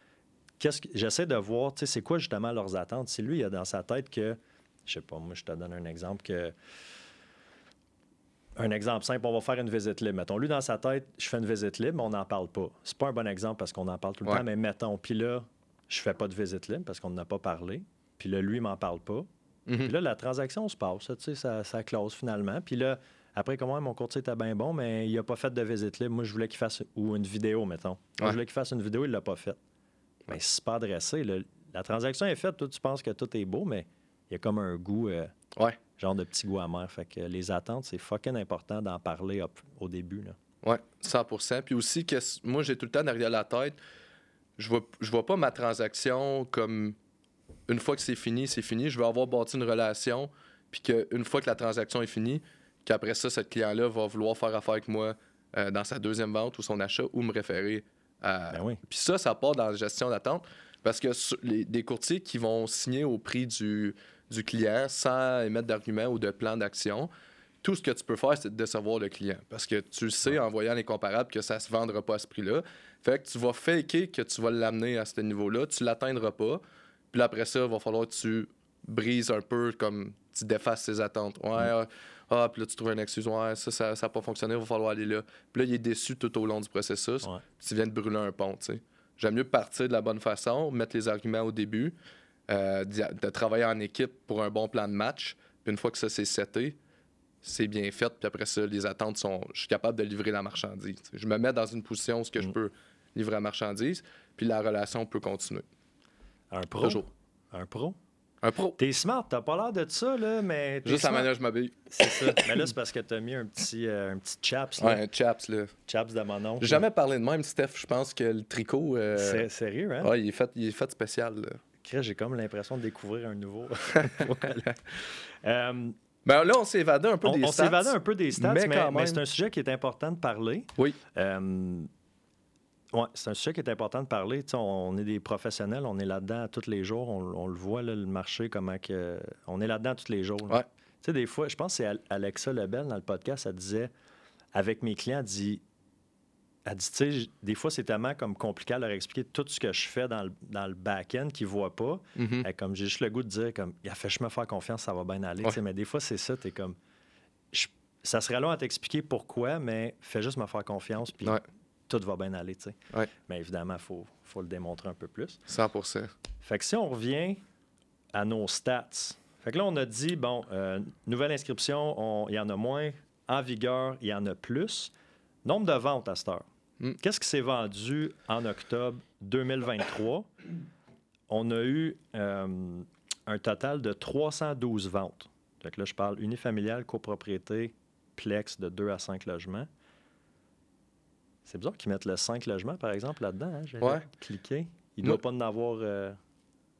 Qu'est-ce que j'essaie de voir, tu sais, c'est quoi justement leurs attentes? Si lui, il a dans sa tête que, je sais pas, moi, je te donne un exemple que. Un exemple simple, on va faire une visite libre. Mettons, lui, dans sa tête, je fais une visite libre, mais on n'en parle pas. C'est pas un bon exemple parce qu'on en parle tout le Ouais. temps, mais mettons, puis là, je fais pas de visite libre parce qu'on n'en a pas parlé. Puis là, lui, il m'en parle pas. Mhm. Puis là, la transaction se passe, ça, ça close finalement. Puis là, après, comment mon courtier était bien bon, mais il n'a pas fait de visite libre. Moi, je voulais qu'il fasse, ou une vidéo, mettons. Moi, Ouais. je voulais qu'il fasse une vidéo, il ne l'a pas fait. Mais si c'est pas adressé, là, la transaction est faite, toi, tu penses que tout est beau, mais il y a comme un goût, euh, ouais, genre de petit goût amer. Fait que les attentes, c'est fucking important d'en parler au début. Là. ouais, 100 Puis aussi, que moi j'ai tout le temps derrière la tête, je vois, je vois pas ma transaction comme une fois que c'est fini, c'est fini. Je veux avoir bâti une relation, puis qu'une fois que la transaction est finie, qu'après ça, ce client-là va vouloir faire affaire avec moi euh, dans sa deuxième vente ou son achat ou me référer à. Ben oui. Puis ça, ça part dans la gestion d'attente parce que les, des courtiers qui vont signer au prix du, du client sans émettre d'arguments ou de plan d'action, tout ce que tu peux faire, c'est de décevoir le client. Parce que tu le sais en voyant les comparables que ça se vendra pas à ce prix-là. Fait que tu vas faker que tu vas l'amener à ce niveau-là, tu l'atteindras pas. Puis après ça, il va falloir que tu brises un peu, comme tu défasses ses attentes. Ouais, ah, ah, puis là, tu trouves une excuse. Ouais, ça, ça n'a pas fonctionné, il va falloir aller là. Puis là, il est déçu tout au long du processus. Ouais. Tu viens de brûler un pont, tu sais. J'aime mieux partir de la bonne façon, mettre les arguments au début, euh, de travailler en équipe pour un bon plan de match. Puis une fois que ça s'est seté, c'est bien fait. Puis après ça, les attentes sont. Je suis capable de livrer la marchandise. Je me mets dans une position où ce que je Mm. peux livrer la marchandise, puis la relation peut continuer. Un pro? Toujours. Un pro? Un pro. T'es smart, t'as pas l'air de ça, là, mais. t'es Juste smart. manière dont je m'habille. C'est ça. mais là, c'est parce que t'as mis un petit, euh, un petit chaps, là. Ouais, un chaps, là. Chaps de mon oncle. J'ai jamais parlé de même, Steph. Je pense que le tricot. euh, C'est sérieux, hein? ouais, il est fait, il est fait spécial, là. Chris, J'ai comme l'impression de découvrir un nouveau. Voilà. Euh, Ben là, on s'est évadé un peu on des on stats. s'est évadé un peu des stats, mais c'est un sujet qui est important de parler. Oui. Euh, ouais, c'est un sujet qui est important de parler. Tu sais, on, est des professionnels, on est là-dedans tous les jours. On, on le voit, là, le marché, comment que. On est là-dedans tous les jours. là. Ouais. Tu sais, des fois, je pense que c'est Al- Alexa Lebel dans le podcast, elle disait, avec mes clients, elle dit. Elle dit, tu sais, des fois, c'est tellement comme compliqué à leur expliquer tout ce que je fais dans le, dans le back-end qu'ils ne voient pas. Mhm. Eh, Comme j'ai juste le goût de dire, comme, il a fait, je me faire confiance, ça va bien aller. tu sais, Mais des fois, c'est ça, tu es comme. je- ça serait long à t'expliquer pourquoi, mais fais juste me faire confiance, puis Ouais. Tout va bien aller. tu sais. Ouais. Mais évidemment, il faut, faut le démontrer un peu plus. 100 Fait que si on revient à nos stats, fait que là, on a dit, bon, euh, nouvelle inscription, on- il y en a moins. En vigueur, il y en a plus. Nombre de ventes à cette heure. Mm. Qu'est-ce qui s'est vendu en octobre 2023? On a eu euh, un total de 312 ventes. Fait que là, je parle unifamilial, copropriété, plex de 2 à 5 logements. C'est bizarre qu'ils mettent le 5 logements, par exemple, là-dedans. Hein? J'ai Ouais. cliqué. Il ne doit pas en avoir euh,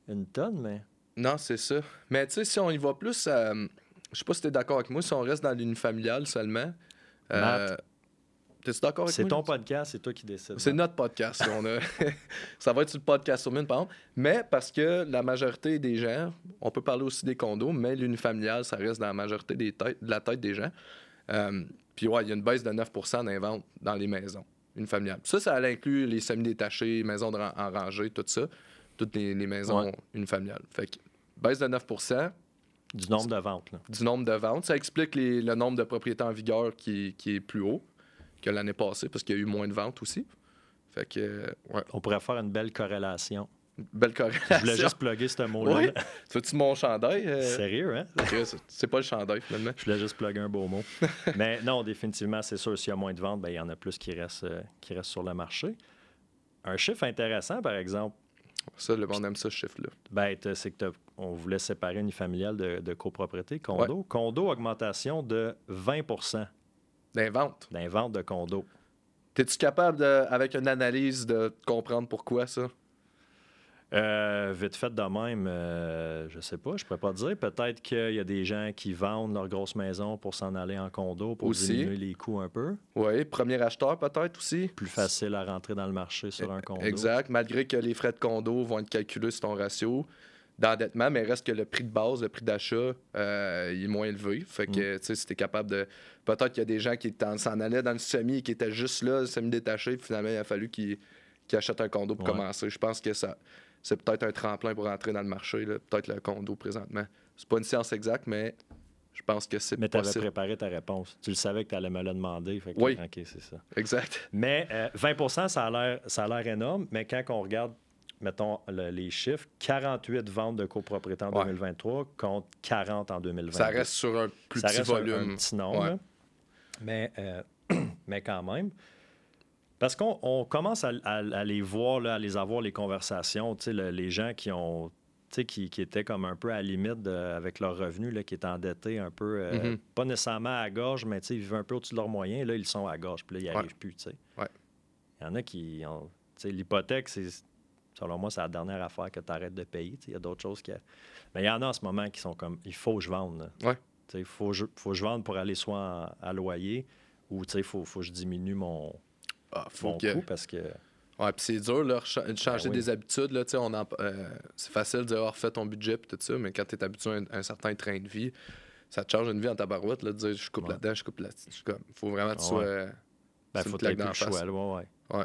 une tonne, mais... Non, c'est ça. Mais tu sais, si on y va plus, euh, je sais pas si t'es d'accord avec moi, si on reste dans l'unifamilial seulement. Euh, Matt. T'es-tu d'accord avec C'est moi? ton là-dessus? podcast, c'est toi qui décides. C'est notre podcast. on a... ça va être sur le podcast sur Mine, par exemple. Mais parce que la majorité des gens, on peut parler aussi des condos, mais l'unifamilial, ça reste dans la majorité des têtes, de la tête des gens. Euh, Puis ouais, il y a une baisse de 9 dans les ventes dans les maisons unifamiliales. Ça, ça inclut les semi-détachés, maisons de en rangée, tout ça. Toutes les, les maisons Ouais. unifamiliales. Fait que baisse de 9% Du nombre de ventes. là. du nombre de ventes. Ça explique les- le nombre de propriétés en vigueur qui, qui est plus haut que l'année passée parce qu'il y a eu moins de ventes aussi. Fait que, ouais, On pourrait faire une belle corrélation. Belle Je voulais corrélation. juste plugger ce mot-là. Oui. Tu veux-tu mon chandail? euh? Sérieux, hein? C'est pas le chandail, finalement. Je voulais juste plugger un beau mot. Mais non, définitivement, c'est sûr, s'il y a moins de ventes, ben, il y en a plus qui restent, euh, qui restent sur le marché. Un chiffre intéressant, par exemple, Ça, le monde aime ça, ce chiffre-là. ben, c'est que on voulait séparer une familiale de, de copropriété, condo. Condo, augmentation de 20 Des ventes. dans les ventes de condo. T'es-tu capable, de, avec une analyse, de comprendre pourquoi ça? Euh, vite fait de même, euh, je sais pas, je pourrais pas dire. Peut-être qu'il y a des gens qui vendent leur grosse maison pour s'en aller en condo pour Aussi. diminuer les coûts un peu. Oui, premier acheteur peut-être aussi. Plus facile à rentrer dans le marché sur un condo. Exact, malgré que les frais de condo vont être calculés sur ton ratio d'endettement, mais reste que le prix de base, le prix d'achat, euh, il est moins élevé. Fait Mm. que, tu sais, si t'es capable de... Peut-être qu'il y a des gens qui s'en allaient dans le semi et qui étaient juste là, le semi-détaché, puis finalement, il a fallu qu'ils achètent un condo pour Ouais. commencer. Je pense que ça c'est peut-être un tremplin pour entrer dans le marché, peut-être le condo présentement. C'est pas une science exacte, mais je pense que c'est Mais tu avais préparé ta réponse. Tu le savais que tu allais me le demander. Fait que, Oui. OK, c'est ça. Exact. Mais euh, 20 ça a l'air énorme, mais quand on regarde, mettons, le- les chiffres, 48 ventes de copropriété en Ouais. 2023 contre 40 en 2022. Ça reste sur un plus Ça petit reste volume. Un, petit nombre, Ouais. mais, euh, mais quand même. Parce qu'on on commence à, à- à les voir, là, à les avoir, les conversations, le- les gens qui ont qui, qui étaient comme un peu à la limite de- avec leurs revenus, là, qui étaient endettés un peu, euh, Mhm. pas nécessairement à gorge, mais ils vivent un peu au-dessus de leurs moyens. Là, ils sont à gorge, puis là, ils n'y Ouais. arrivent plus. tu sais. Ouais. Il y en a qui ont. L'hypothèque, c'est Selon moi, c'est la dernière affaire que tu arrêtes de payer. Il y a d'autres choses qui. Mais il y en a en ce moment qui sont comme il faut que je vende. Ouais. Il faut, que je- faut que je vende pour aller soit en- à loyer ou il faut, faut que je diminue mon, Ah, faut que... coût parce que. Ouais, puis c'est dur, là, changer Ben oui. des habitudes. Là, tu sais, on en- euh, c'est facile de dire, ton budget, tout ça, mais quand tu es habitué à un, à un certain train de vie, ça te change une vie en tabarouette, là, de dire, je coupe Ouais. là-dedans, je coupe là-dessus. Faut vraiment que tu sois. euh, Ben, faut que la le choix. là, ouais, ouais. Ouais.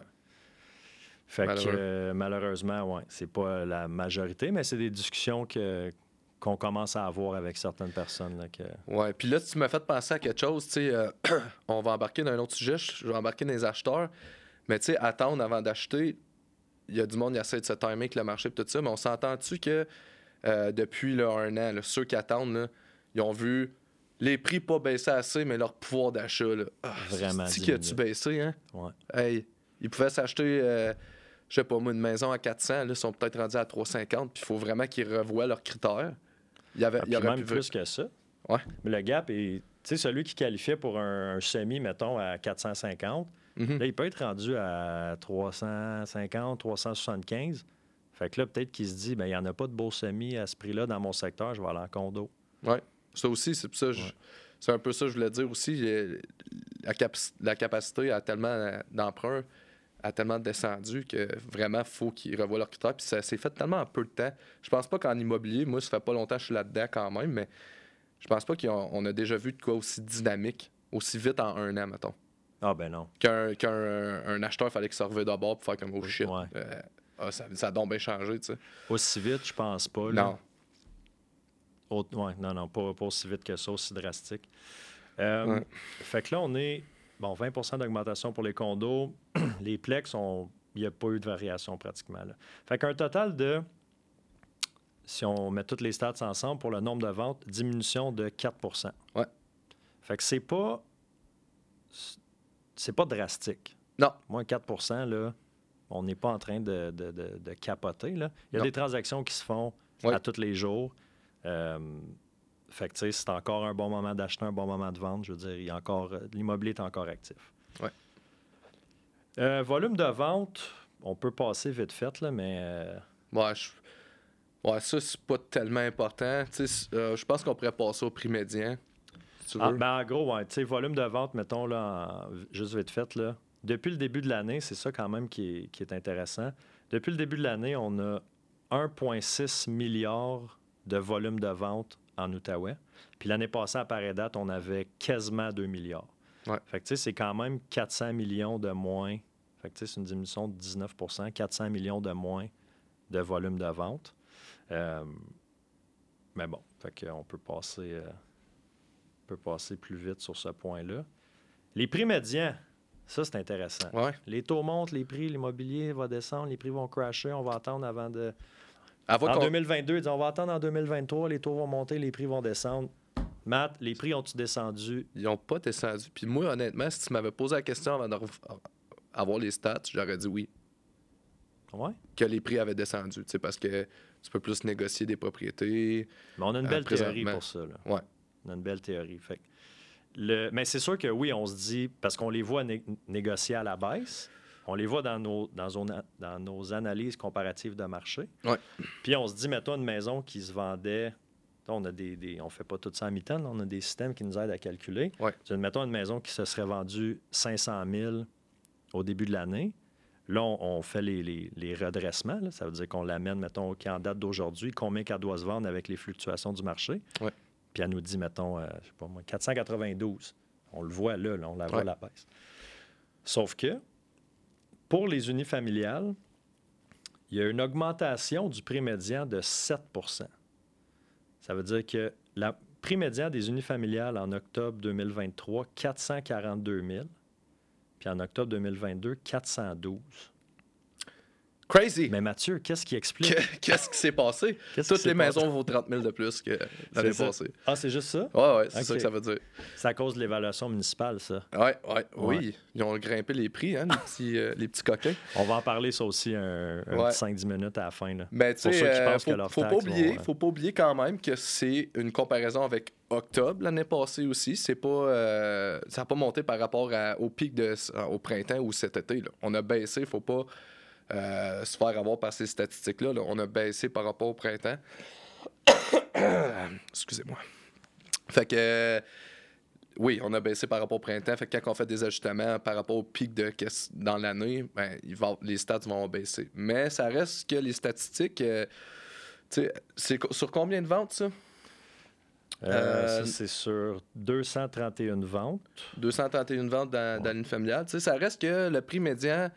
Fait que euh, malheureusement, ouais, c'est pas la majorité, mais c'est des discussions que qu'on commence à avoir avec certaines personnes. que... Ouais, puis là, tu m'as fait penser à quelque chose, tu sais, euh, on va embarquer dans un autre sujet, je vais embarquer dans les acheteurs, mais tu sais, attendre avant d'acheter, il y a du monde qui essaie de se timer avec le marché et tout ça, mais on s'entend-tu que euh, depuis là, un an, là, ceux qui attendent, là, ils ont vu les prix pas baisser assez, mais leur pouvoir d'achat, là, ah, Vraiment qui a-tu diminué. baissé, hein? Ouais. Hey, ils pouvaient s'acheter, euh, je sais pas moi, une maison à 400, là, ils sont peut-être rendus à 350, puis il faut vraiment qu'ils revoient leurs critères. Il y avait, Ah, il y puis aurait même plus que ça. Ouais. Mais le gap est. Tu sais, celui qui qualifiait pour un, un semi, mettons, à 450, Mhm. là, il peut être rendu à 350, 375. Fait que là, peut-être qu'il se dit, ben il n'y en a pas de beau semi à ce prix-là dans mon secteur, je vais aller en condo. Ouais. Ça aussi, c'est ça. je- Ouais. C'est un peu ça que je voulais dire aussi. euh, La, la capacité a tellement euh, d'emprunt a tellement descendu que vraiment, faut qu'ils revoient leurs critères. Puis ça s'est fait tellement en peu de temps. Je pense pas qu'en immobilier, moi, ça fait pas longtemps que je suis là-dedans quand même, mais je pense pas qu'on on a déjà vu de quoi aussi dynamique, aussi vite en un an, mettons. Ah, ben non. Qu'un un acheteur, fallait qu'il se revienne d'abord pour faire comme oh shit. Ouais. euh, ah, ça, ça a donc bien changé, tu sais. Aussi vite, je pense pas. là. Non. Autre- ouais, non, non, pas, pas aussi vite que ça, aussi drastique. Euh, Ouais. Fait que là, on est, bon, 20% d'augmentation pour les condos. les plex, il n'y a pas eu de variation pratiquement. Là. Fait qu'un total de, si on met toutes les stats ensemble, pour le nombre de ventes, diminution de 4% Ouais. Fait que c'est pas, c'est pas drastique. Non. Moins 4 là, on n'est pas en train de, de- de- de capoter. Là. Il y a Non. des transactions qui se font Ouais. à tous les jours. Euh, fait que, c'est encore un bon moment d'acheter, un bon moment de vendre. Je veux dire, il y a encore, l'immobilier est encore actif. Ouais. Euh, volume de vente, on peut passer vite fait, là, mais euh, Ouais, je- ouais, ça, c'est pas tellement important. Tu sais, c- euh, je pense qu'on pourrait passer au prix médian. Si Ah, ben, en gros, ouais, tu sais, volume de vente, mettons, là, en- juste vite fait, là, depuis le début de l'année, c'est ça quand même qui est, qui est intéressant. Depuis le début de l'année, on a 1,6 milliard de volume de vente en Outaouais. Puis l'année passée, à pareille date, on avait quasiment 2 milliards. Ouais. Fait que, tu sais, c'est quand même 400 millions de moins. Fait que, tu sais, c'est une diminution de 19 400 millions de moins de volume de vente. Euh, mais bon, fait qu'on peut passer... euh, peut passer plus vite sur ce point-là. Les prix médians, ça, c'est intéressant. Ouais. Les taux montent, les prix, l'immobilier va descendre, les prix vont crasher, on va attendre avant de... Avant En qu'on- 2022, ils disent, on va attendre en 2023, les taux vont monter, les prix vont descendre. Matt, les prix ont-ils descendu? Ils n'ont pas descendu. Puis moi, honnêtement, si tu m'avais posé la question avant d'avoir les stats, j'aurais dit oui, Ouais. que les prix avaient descendu. tu sais, Parce que tu peux plus négocier des propriétés. Mais on a une Euh, belle théorie pour ça. Là. Ouais. On a une belle théorie. Fait que le... Mais c'est sûr que oui, on se dit, parce qu'on les voit né- négocier à la baisse, on les voit dans nos, dans, zone- dans nos analyses comparatives de marché. Ouais. Puis on se dit, mettons une maison qui se vendait, on a des, des- on fait pas tout ça à mi-temps, on a des systèmes qui nous aident à calculer. Ouais. Mettons une maison qui se serait vendue 500 000 au début de l'année. Là, on, on fait les, les- les redressements. là. Ça veut dire qu'on l'amène, mettons, qui en date d'aujourd'hui, combien qu'elle doit se vendre avec les fluctuations du marché. Ouais. Puis elle nous dit, mettons, euh, je sais pas moi, 492. On le voit là, là, on la voit Ouais. la baisse. Sauf que, pour les unifamiliales, il y a une augmentation du prix médian de 7% Ça veut dire que le prix médian des unifamiliales en octobre 2023, 442 000. Puis en octobre 2022, 412. Crazy! Mais Mathieu, qu'est-ce qui explique? Que- Qu'est-ce qui s'est passé? Toutes les passé? maisons vaut 30 000 de plus que l'année passée. Ah, c'est juste ça? Ouais, ouais, c'est ça que ça veut dire. C'est à cause de l'évaluation municipale, ça. Ouais, ouais, Ouais. oui. Ils ont grimpé les prix, hein, les petits, euh, les petits coquins. On va en parler, ça aussi, un, un Ouais. petit 5-10 minutes à la fin. Là. Mais tu sais, euh, faut, faut pas oublier, vont, euh, faut pas oublier quand même que c'est une comparaison avec octobre l'année passée aussi. C'est pas, euh, ça n'a pas monté par rapport à- au pic de, au printemps ou cet été. là. On a baissé, faut pas euh, se faire avoir par ces statistiques-là. là. On a baissé par rapport au printemps. Excusez-moi. Fait que, euh, oui, on a baissé par rapport au printemps. Fait que quand on fait des ajustements par rapport au pic de dans l'année, ben, il va- les stats vont baisser. Mais ça reste que les statistiques. euh, c'est sur combien de ventes, ça? Euh, Euh, ça, c'est sur 231 ventes. 231 ventes dans, dans l'une familiale. Ça reste que le prix médian,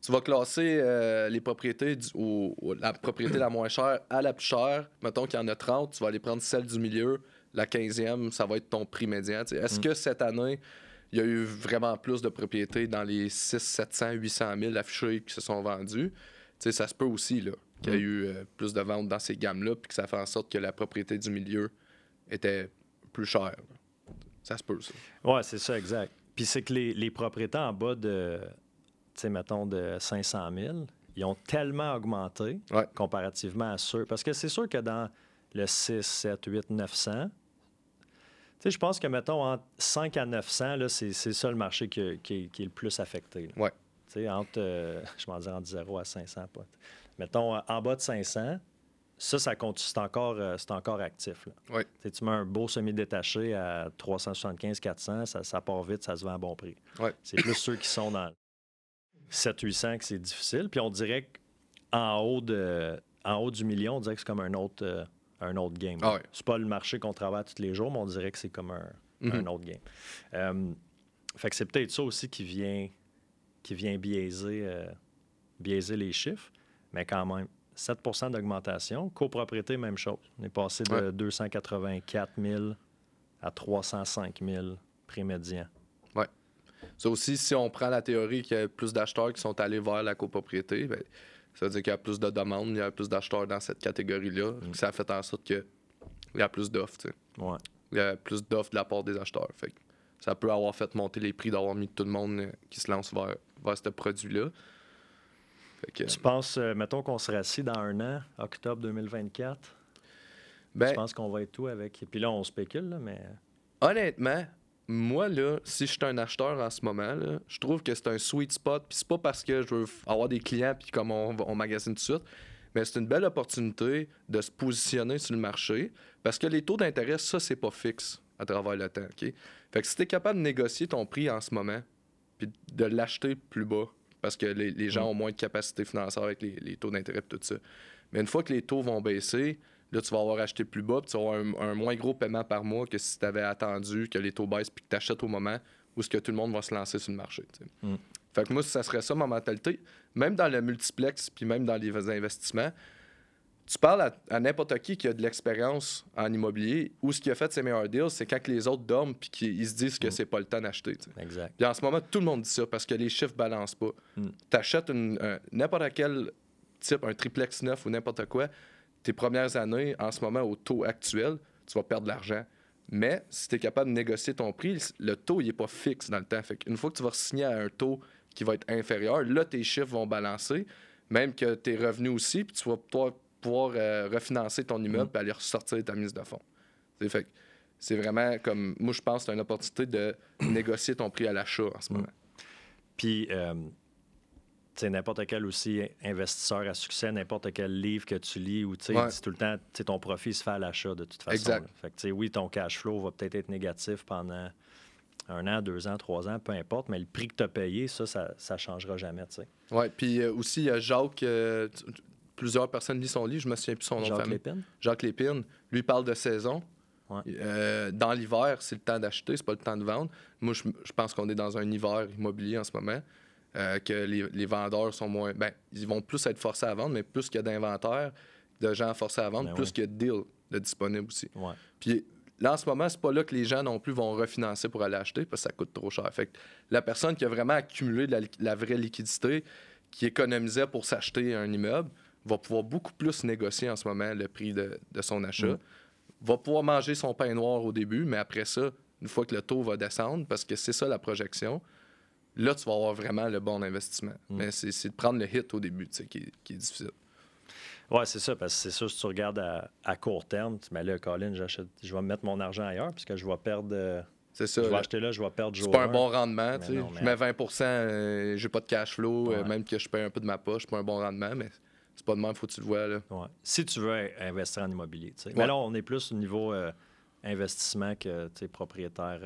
tu vas classer euh, les propriétés, du- ou, ou la propriété la moins chère à la plus chère. Mettons qu'il y en a 30, tu vas aller prendre celle du milieu. La 15e, ça va être ton prix médian. Est-ce que cette année, il y a eu vraiment plus de propriétés dans les 600, 700, 800 000 affichés qui se sont vendus? Tu sais, ça se peut aussi là, qu'il y ait eu euh, plus de ventes dans ces gammes-là, puis que ça fait en sorte que la propriété du milieu était plus chère. Ça se peut, ça. Oui, c'est ça, exact. Puis c'est que les, les propriétaires en bas de, mettons, de 500 000, ils ont tellement augmenté Ouais. comparativement à ceux. Parce que c'est sûr que dans le 6, 7, 8, 900, tu sais, je pense que, mettons, entre 5 à 900, là, c'est, c'est ça le marché qui, qui- qui est le plus affecté. sais, entre, euh, je m'en dis entre 0 à 500, pas. Mettons, euh, en bas de 500, ça, ça compte, c'est encore, euh, c'est encore actif. là. Tu mets un beau semi-détaché à 375-400, ça, ça part vite, ça se vend à bon prix. C'est plus ceux qui sont dans 700-800 que c'est difficile. Puis on dirait qu'en haut, de, en haut du million, on dirait que c'est comme un autre, euh, un autre game. Ah ouais. C'est pas le marché qu'on travaille tous les jours, mais on dirait que c'est comme un, un Mhm. autre game. Euh, fait que c'est peut-être ça aussi qui vient, qui vient biaiser, euh, biaiser les chiffres, mais quand même. 7% d'augmentation. Copropriété, même chose. On est passé de Ouais. 284 000 à 305 000 prix médian. Ça aussi, si on prend la théorie qu'il y a plus d'acheteurs qui sont allés vers la copropriété, ben, ça veut dire qu'il y a plus de demandes, il y a plus d'acheteurs dans cette catégorie-là. Ça a fait en sorte qu'il y a plus d'offres. Ouais. Il y a plus d'offres de la part des acheteurs. Fait que ça peut avoir fait monter les prix d'avoir mis tout le monde euh, qui se lance vers, vers ce produit-là. Que, Tu penses, euh, mettons qu'on serait assis dans un an, octobre 2024, ben, tu penses qu'on va être tout avec? Et puis là, on spécule, là, mais. honnêtement, moi, là, si je suis un acheteur en ce moment, là, je trouve que c'est un sweet spot. Puis c'est pas parce que je veux avoir des clients puis comme on, magasine tout de suite, mais c'est une belle opportunité de se positionner sur le marché parce que les taux d'intérêt, ça, c'est pas fixe à travers le temps. OK? Fait que si tu es capable de négocier ton prix en ce moment puis de l'acheter plus bas parce que les, les gens Mm. ont moins de capacité financière avec les, les taux d'intérêt et tout ça. Mais une fois que les taux vont baisser, là, tu vas avoir acheté plus bas, puis tu vas avoir un, un moins gros paiement par mois que si tu avais attendu que les taux baissent puis que tu achètes au moment où ce que tout le monde va se lancer sur le marché. Mm. Fait que moi, ça serait ça ma mentalité. Même dans le multiplex, puis même dans les investissements, tu parles à, à n'importe qui qui a de l'expérience en immobilier, ou ce qui a fait ses meilleurs deals, c'est quand les autres dorment puis qu'ils se disent que Mm. c'est pas le temps d'acheter. Exact. Puis en ce moment, tout le monde dit ça parce que les chiffres balancent pas. Mm. Tu achètes n'importe quel type, un triplex neuf ou n'importe quoi, tes premières années, en ce moment, au taux actuel, tu vas perdre de l'argent. Mais si tu es capable de négocier ton prix, le taux, il n'est pas fixe dans le temps. Fait qu'une fois que tu vas signer à un taux qui va être inférieur, là, tes chiffres vont balancer, même que tes revenus aussi, puis tu vas pouvoir, pouvoir, euh, refinancer ton immeuble Mm. et aller ressortir ta mise de fonds. C'est fait c'est vraiment comme. Moi, je pense c'est une opportunité de négocier ton prix à l'achat en ce Mm. moment. Puis, euh, n'importe quel aussi investisseur à succès, n'importe quel livre que tu lis, ou tu Ouais. tout le temps, ton profit se fait à l'achat de toute façon. Exact. Fait que, oui, ton cash flow va peut-être être négatif pendant un an, deux ans, trois ans, peu importe, mais le prix que tu as payé, ça, ça ne changera jamais, tu sais. Ouais, puis euh, aussi, il y a Jacques, euh, t- plusieurs personnes lisent son livre, je me souviens plus son nom de Jacques famille. Lépine? Jacques Lépine, lui parle de saison. Ouais. Euh, dans l'hiver, c'est le temps d'acheter, c'est pas le temps de vendre. Moi, je, je pense qu'on est dans un hiver immobilier en ce moment, euh, que les, les vendeurs sont moins. Ben, ils vont plus être forcés à vendre, mais plus qu'il y a d'inventaire, de gens forcés à vendre, Ben plus qu'il y a de deals de disponibles aussi. Ouais. Puis là, en ce moment, c'est pas là que les gens non plus vont refinancer pour aller acheter parce que ça coûte trop cher. Fait que la personne qui a vraiment accumulé de la, vraie liquidité, qui économisait pour s'acheter un immeuble, va pouvoir beaucoup plus négocier en ce moment le prix de, de son achat. Mm. Va pouvoir manger son pain noir au début, mais après ça, une fois que le taux va descendre, parce que c'est ça la projection, là, tu vas avoir vraiment le bon investissement. Mm. Mais c'est c'est de prendre le hit au début, qui, est- qui est difficile. Oui, c'est ça, parce que c'est sûr, si tu regardes à, à court terme, tu mets là, Colin, j'achète, je vais mettre mon argent ailleurs, puisque je vais perdre, euh, C'est ça. Je vais là. acheter là, je vais perdre C'est jour pas un bon rendement. Tu sais. Je mets 20 euh, j'ai pas de cash flow, euh, même que je paye un peu de ma poche, c'est pas un bon rendement, mais c'est pas de même, faut que tu le vois. Là. Ouais. Si tu veux in- investir en immobilier. tu sais. Ouais. Mais là, on est plus au niveau euh, investissement que tu sais, propriétaire.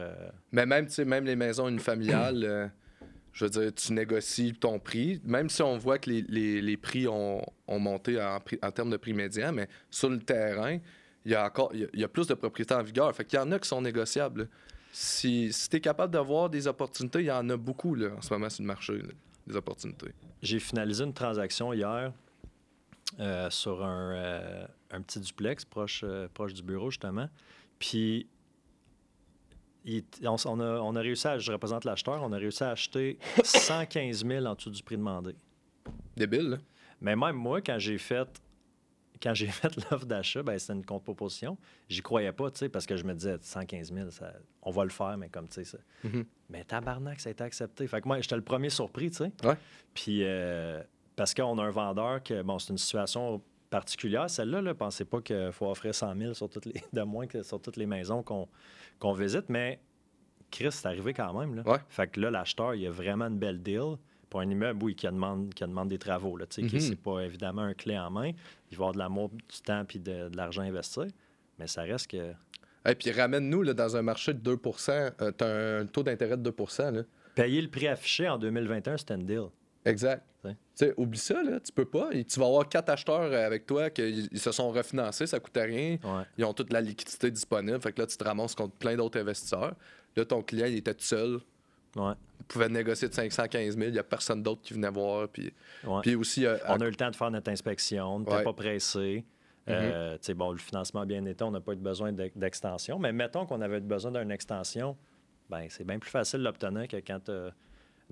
Mais même, tu sais, même les maisons unifamiliales, je veux dire, tu négocies ton prix, même si on voit que les, les- les prix ont, ont monté en, en termes de prix médian, mais sur le terrain, il y a encore il y a, plus de propriétés en vigueur. Fait qu'il y en a qui sont négociables. Si, si tu es capable d'avoir des opportunités, il y en a beaucoup là, en ce moment sur le marché, des opportunités. J'ai finalisé une transaction hier euh, sur un, euh, un petit duplex proche, euh, proche du bureau, justement. Puis, il on, a, on a réussi à, je représente l'acheteur, on a réussi à acheter 115 000 en dessous du prix demandé. Débile, là. Mais même moi, quand j'ai fait quand j'ai fait l'offre d'achat, ben, c'était une contre-proposition. J'y croyais pas, tu sais, parce que je me disais 115 000, ça- on va le faire, mais comme, tu sais, ça- Mhm. mais tabarnak, ça a été accepté. Fait que moi, j'étais le premier surpris, tu sais. Ouais. Puis, euh, parce qu'on a un vendeur que, bon, c'est une situation particulière, celle-là, là, pensez pas qu'il faut offrir 100 000 sur toutes les, de moins que sur toutes les maisons qu'on qu'on visite, mais Chris, c'est arrivé quand même, là. Ouais. Fait que là, l'acheteur, il a vraiment une belle deal pour un immeuble, oui, qui demande, qui demande des travaux, là, qui Mhm. c'est pas évidemment un clé en main. Il va avoir de l'amour, du temps puis de, de l'argent investi, mais ça reste que... Et puis ramène-nous dans un marché de 2 euh, tu as un taux d'intérêt de 2 là. Payer le prix affiché en 2021, c'était une deal. Exact. Oublie ça, là, tu peux pas. Tu vas avoir quatre acheteurs euh, avec toi qui ils se sont refinancés, ça coûte rien. Ouais. Ils ont toute la liquidité disponible. Fait que là, tu te ramasses contre plein d'autres investisseurs. Là, ton client, il était tout seul. Ouais. Il pouvait négocier de 515 000. Il n'y a personne d'autre qui venait voir. Puis, ouais. puis aussi, euh, à- On a eu le temps de faire notre inspection, on n'était pas pressé. Euh, sais, bon, le financement a bien été, on n'a pas eu besoin d'ex- d'extension. Mais mettons qu'on avait besoin d'une extension, ben c'est bien plus facile de l'obtenir que quand tu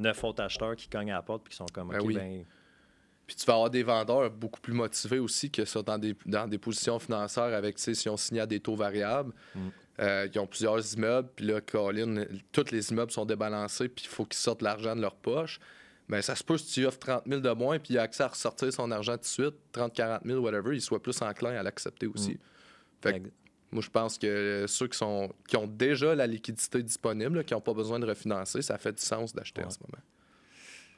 neuf autres acheteurs qui cognent à la porte et qui sont comme, Ben OK, oui. ben, Puis tu vas avoir des vendeurs beaucoup plus motivés aussi que ça dans des, dans des positions financières avec, tu sais, si on signe à des taux variables, Mm. euh, ils ont plusieurs immeubles, puis là, Colin, tous les immeubles sont débalancés, puis il faut qu'ils sortent l'argent de leur poche. Ben, ça se peut si tu offres 30 000 de moins, puis il a accès à ressortir son argent tout de suite, 30, 40 000, whatever, il soit plus enclin à l'accepter aussi. Fait que moi, je pense que ceux qui, sont, qui ont déjà la liquidité disponible, là, qui n'ont pas besoin de refinancer, ça fait du sens d'acheter en ce moment.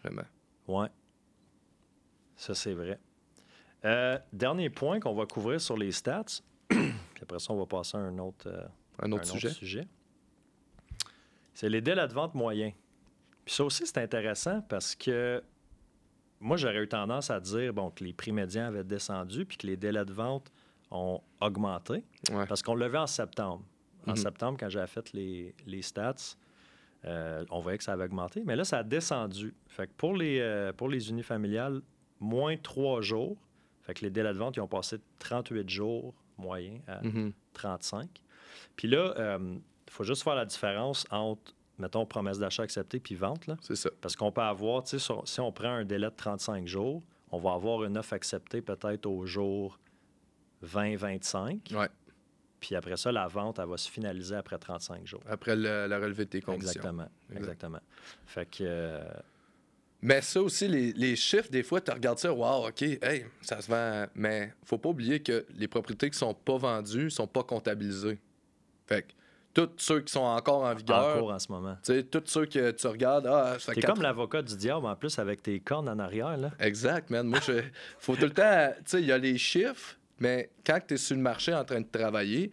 Vraiment. ouais. Ça, c'est vrai. Euh, dernier point qu'on va couvrir sur les stats. Puis après ça, on va passer à un autre, euh, Un autre un sujet. C'est les délais de vente moyens. Puis ça aussi, c'est intéressant parce que moi, j'aurais eu tendance à dire bon, que les prix médians avaient descendu puis que les délais de vente ont augmenté Ouais. parce qu'on le vu en septembre. En Mhm. septembre, quand j'avais fait les, les stats, euh, on voyait que ça avait augmenté, mais là, ça a descendu. Fait que pour les, euh, pour les unifamiliales, moins trois jours. Fait que les délais de vente, ils ont passé de 38 jours moyens à Mhm. 35. Puis là, il faut juste faire la différence entre, mettons, promesse d'achat acceptée puis vente. C'est ça. Parce qu'on peut avoir, tu sais, sur- si on prend un délai de 35 jours, on va avoir une offre acceptée peut-être au jour 20-25. Ouais. Puis après ça, la vente, elle va se finaliser après 35 jours. Après le- la relevée de tes conditions. Exactement. Exact. Exactement. Fait que. euh, Mais ça aussi, les, les chiffres, des fois, tu regardes ça, wow, OK, hey, ça se vend. Mais faut pas oublier que les propriétés qui sont pas vendues sont pas comptabilisées. Fait que tous ceux qui sont encore en en vigueur, cours en ce moment. tu sais, tous ceux que tu regardes, ah, T'es quatre- comme l'avocat du diable, en plus, avec tes cornes en arrière, là. Exact, man. Moi, je... faut tout le temps. Tu sais, il y a les chiffres, mais quand tu es sur le marché en train de travailler,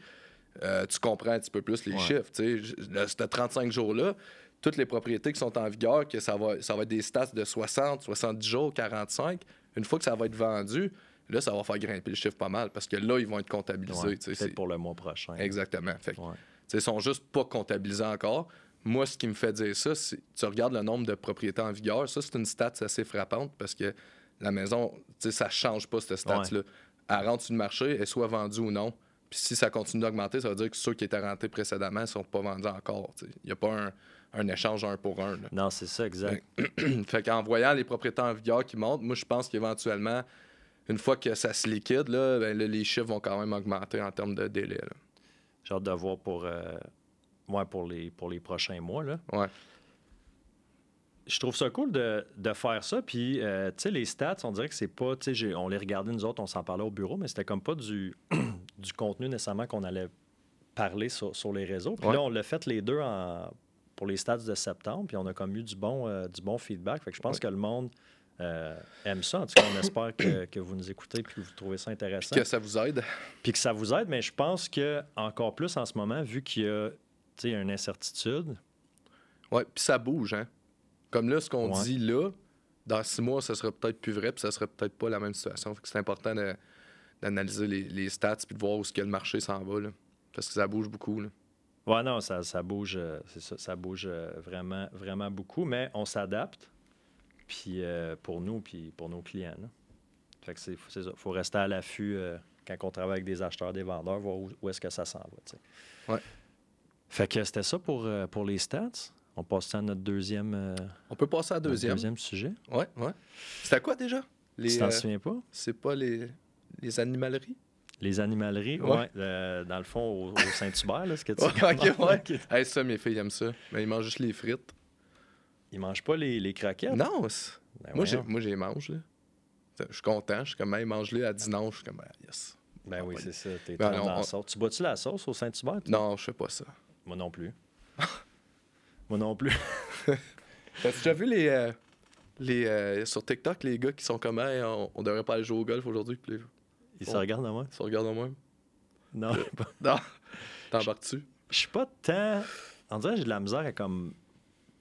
euh, tu comprends un petit peu plus les Ouais. chiffres. Ce 35 jours-là, toutes les propriétés qui sont en vigueur, que ça va, ça va être des stats de 60, 70 jours, 45, une fois que ça va être vendu, là, ça va faire grimper le chiffre pas mal parce que là, ils vont être comptabilisés. Ouais, Peut-être c'est- pour le mois prochain. Exactement. Fait que, Ouais. Ils sont juste pas comptabilisés encore. Moi, ce qui me fait dire ça, c'est tu regardes le nombre de propriétés en vigueur. Ça, c'est une stat assez frappante parce que la maison, ça change pas, cette stat-là. Elle rentre sur le marché, elle soit vendue ou non. Puis si ça continue d'augmenter, ça veut dire que ceux qui étaient rentrés précédemment ne sont pas vendus encore. Il n'y a pas un, un échange un pour un. là. Non, c'est ça, exact. fait qu'en voyant les propriétés en vigueur qui montent, moi, je pense qu'éventuellement, une fois que ça se liquide, là, ben, là, les chiffres vont quand même augmenter en termes de délai. J'ai hâte de voir pour, euh, ouais, pour, les, pour les prochains mois. Là. Ouais. Je trouve ça cool de, de faire ça. Puis, euh, tu sais, les stats, on dirait que c'est pas. Tu sais, on les regardait, nous autres, on s'en parlait au bureau, mais c'était comme pas du, du contenu nécessairement qu'on allait parler sur, sur les réseaux. Puis Ouais. là, on l'a fait les deux en, pour les stats de septembre, puis on a comme eu du bon, euh, du bon feedback. Fait que je pense Ouais. que le monde euh, aime ça. En tout cas, on espère que, que vous nous écoutez puis que vous trouvez ça intéressant. Que ça vous aide. Puis que ça vous aide, mais je pense que encore plus en ce moment, vu qu'il y a tu sais, une incertitude, Ouais, puis ça bouge, hein. Comme là, ce qu'on Ouais. dit là, dans six mois, ça sera peut-être plus vrai, puis ça serait peut-être pas la même situation. Fait que c'est important de- d'analyser les, les stats puis de voir où est-ce que le marché s'en va, là. Parce que ça bouge beaucoup, là. Ouais, non, ça, ça bouge, euh, c'est ça, ça bouge euh, vraiment, vraiment beaucoup, mais on s'adapte, puis euh, pour nous, puis pour nos clients. là. Fait que c'est c'est ça, faut rester à l'affût euh, quand on travaille avec des acheteurs, des vendeurs, voir où, où est-ce que ça s'en va. Ouais. Fait que c'était ça pour, pour les stats. On passe à notre deuxième, euh, On peut passer à la deuxième. deuxième sujet. Ouais, ouais. C'était quoi déjà? Les, tu t'en euh, souviens pas? c'est pas les, les animaleries? Les animaleries, Ouais. ouais, euh, dans le fond, au, au Saint-Hubert, là, ce que tu Ouais, ok, ouais. Hey, ça, mes filles aiment ça. Mais ils mangent juste les frites. Ils mangent pas les, les croquettes? Non, c'est- Ben moi, j'ai, moi, j'ai mange, là. Je suis content. Je suis comme, hey, mange-les à dimanche. Je suis comme, ah, yes. Ben oui, Ouais. c'est ça. T'es Ben dans la sauce. Tu bois-tu la sauce au Saint-Hubert? Non, je fais pas ça. Moi non plus. Moi non plus. T'as déjà vu les, euh, les euh, sur TikTok, les gars qui sont comme, hey, on, on devrait pas aller jouer au golf aujourd'hui, puis les- Ils se Bon. regardent à moi? ils se regardent au moins. Non. Non, t'embarques-tu? Je suis pas tant. On dirait que j'ai de la misère à comme.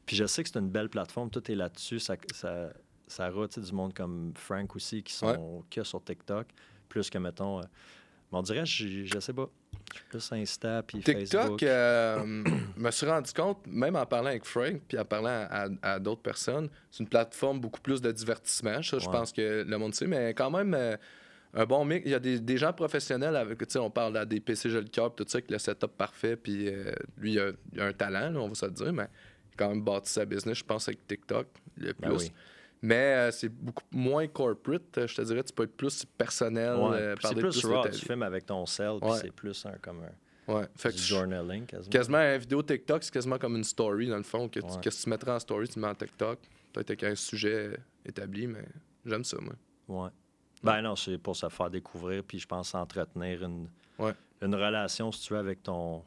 Puis je sais que c'est une belle plateforme, tout est là-dessus. Ça, ça, ça roule, tu sais, du monde comme Frank aussi qui sont que sur TikTok, plus que mettons. euh, mais on dirait, je, je sais pas. Plus Insta puis. TikTok, euh, me suis rendu compte, même en parlant avec Frank, puis en parlant à, à d'autres personnes, c'est une plateforme beaucoup plus de divertissement. Ça, je pense que le monde sait, mais quand même, euh, un bon mix. Il y a des, des gens professionnels avec, tu sais, on parle à des PC cœur, tout ça, avec le setup parfait, puis euh, lui, il a, il a un talent, là, on va se le dire, mais il a quand même bâti sa business, je pense, avec TikTok, le plus. Ben oui. Mais euh, c'est beaucoup moins corporate, je te dirais, tu peux être plus personnel, Ouais, euh, c'est plus de raw. Tu filmes avec ton cell, puis c'est plus un, comme un Ouais, fait que du je- journaling quasiment. Quasiment une vidéo TikTok, c'est quasiment comme une story dans le fond. Que tu- Ouais. Qu'est-ce que tu mettrais en story, tu mets en TikTok. Peut-être avec un sujet établi, mais j'aime ça, moi. Ouais. Ben non, c'est pour se faire découvrir, puis je pense entretenir une, Ouais. une relation, si tu veux, avec ton,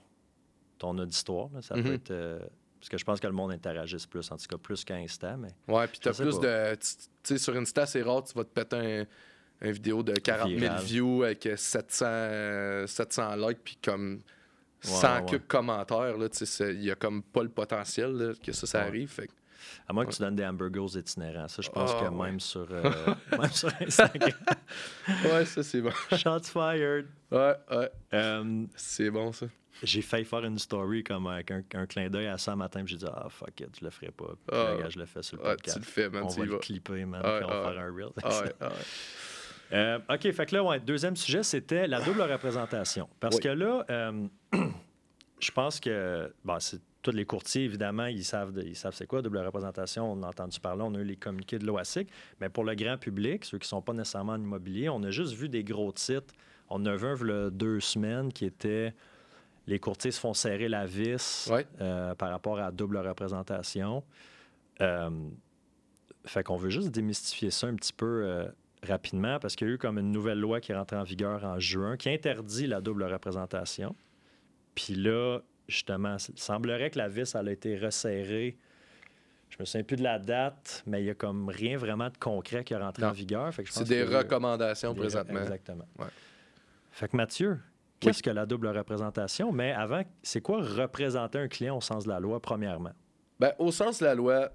ton auditoire. là. Ça peut Mhm. être. euh, parce que je pense que le monde interagisse plus, en tout cas plus qu'Insta, mais Ouais, puis t'as plus pas. de. Tu sais, sur Insta, c'est rare, tu vas te péter un, un vidéo de 40 000 Viral. views avec 700, euh, 700 likes, puis comme 100 ouais. quelques commentaires. Il y a comme pas le potentiel là, que ça, ça Ouais. arrive. Fait à moins que tu donnes des hamburgers aux itinérants. Ça, je pense Ah, que ouais. même, sur, euh, même sur Instagram. Ouais, ça, c'est bon. Shots fired. Ouais, ouais, Euh, c'est bon, ça. J'ai failli faire une story comme avec un, un clin d'œil à ça matin, j'ai dit, ah fuck it, je le ferai pas. Puis Ah. là, je le fais sur le tu podcast. le fais, man, on va le clipper, man, Ah, puis on va faire un reel. Euh, OK, fait que là, ouais, deuxième sujet, c'était la double représentation. Parce Oui. que là, euh, je pense que bon, c'est, tous les courtiers, évidemment, ils savent, de- ils savent c'est quoi double représentation. On a entendu parler, on a eu les communiqués de l'OASIC. Mais pour le grand public, ceux qui ne sont pas nécessairement en immobilier, on a juste vu des gros titres. On a vu un, deux semaines qui était les courtiers se font serrer la vis Ouais. euh, par rapport à la double représentation. Euh, fait qu'on veut juste démystifier ça un petit peu euh, rapidement parce qu'il y a eu comme une nouvelle loi qui est rentrée en vigueur en juin qui interdit la double représentation. Puis là, justement, il semblerait que la vis elle a été resserrée. Je me souviens plus de la date, mais il y a comme rien vraiment de concret qui est rentré Non. en vigueur. C'est des recommandations des- présentement. Exactement. Ouais. Fait que Mathieu, qu'est-ce que la double représentation? Mais avant, c'est quoi représenter un client au sens de la loi, premièrement? Ben, au sens de la loi,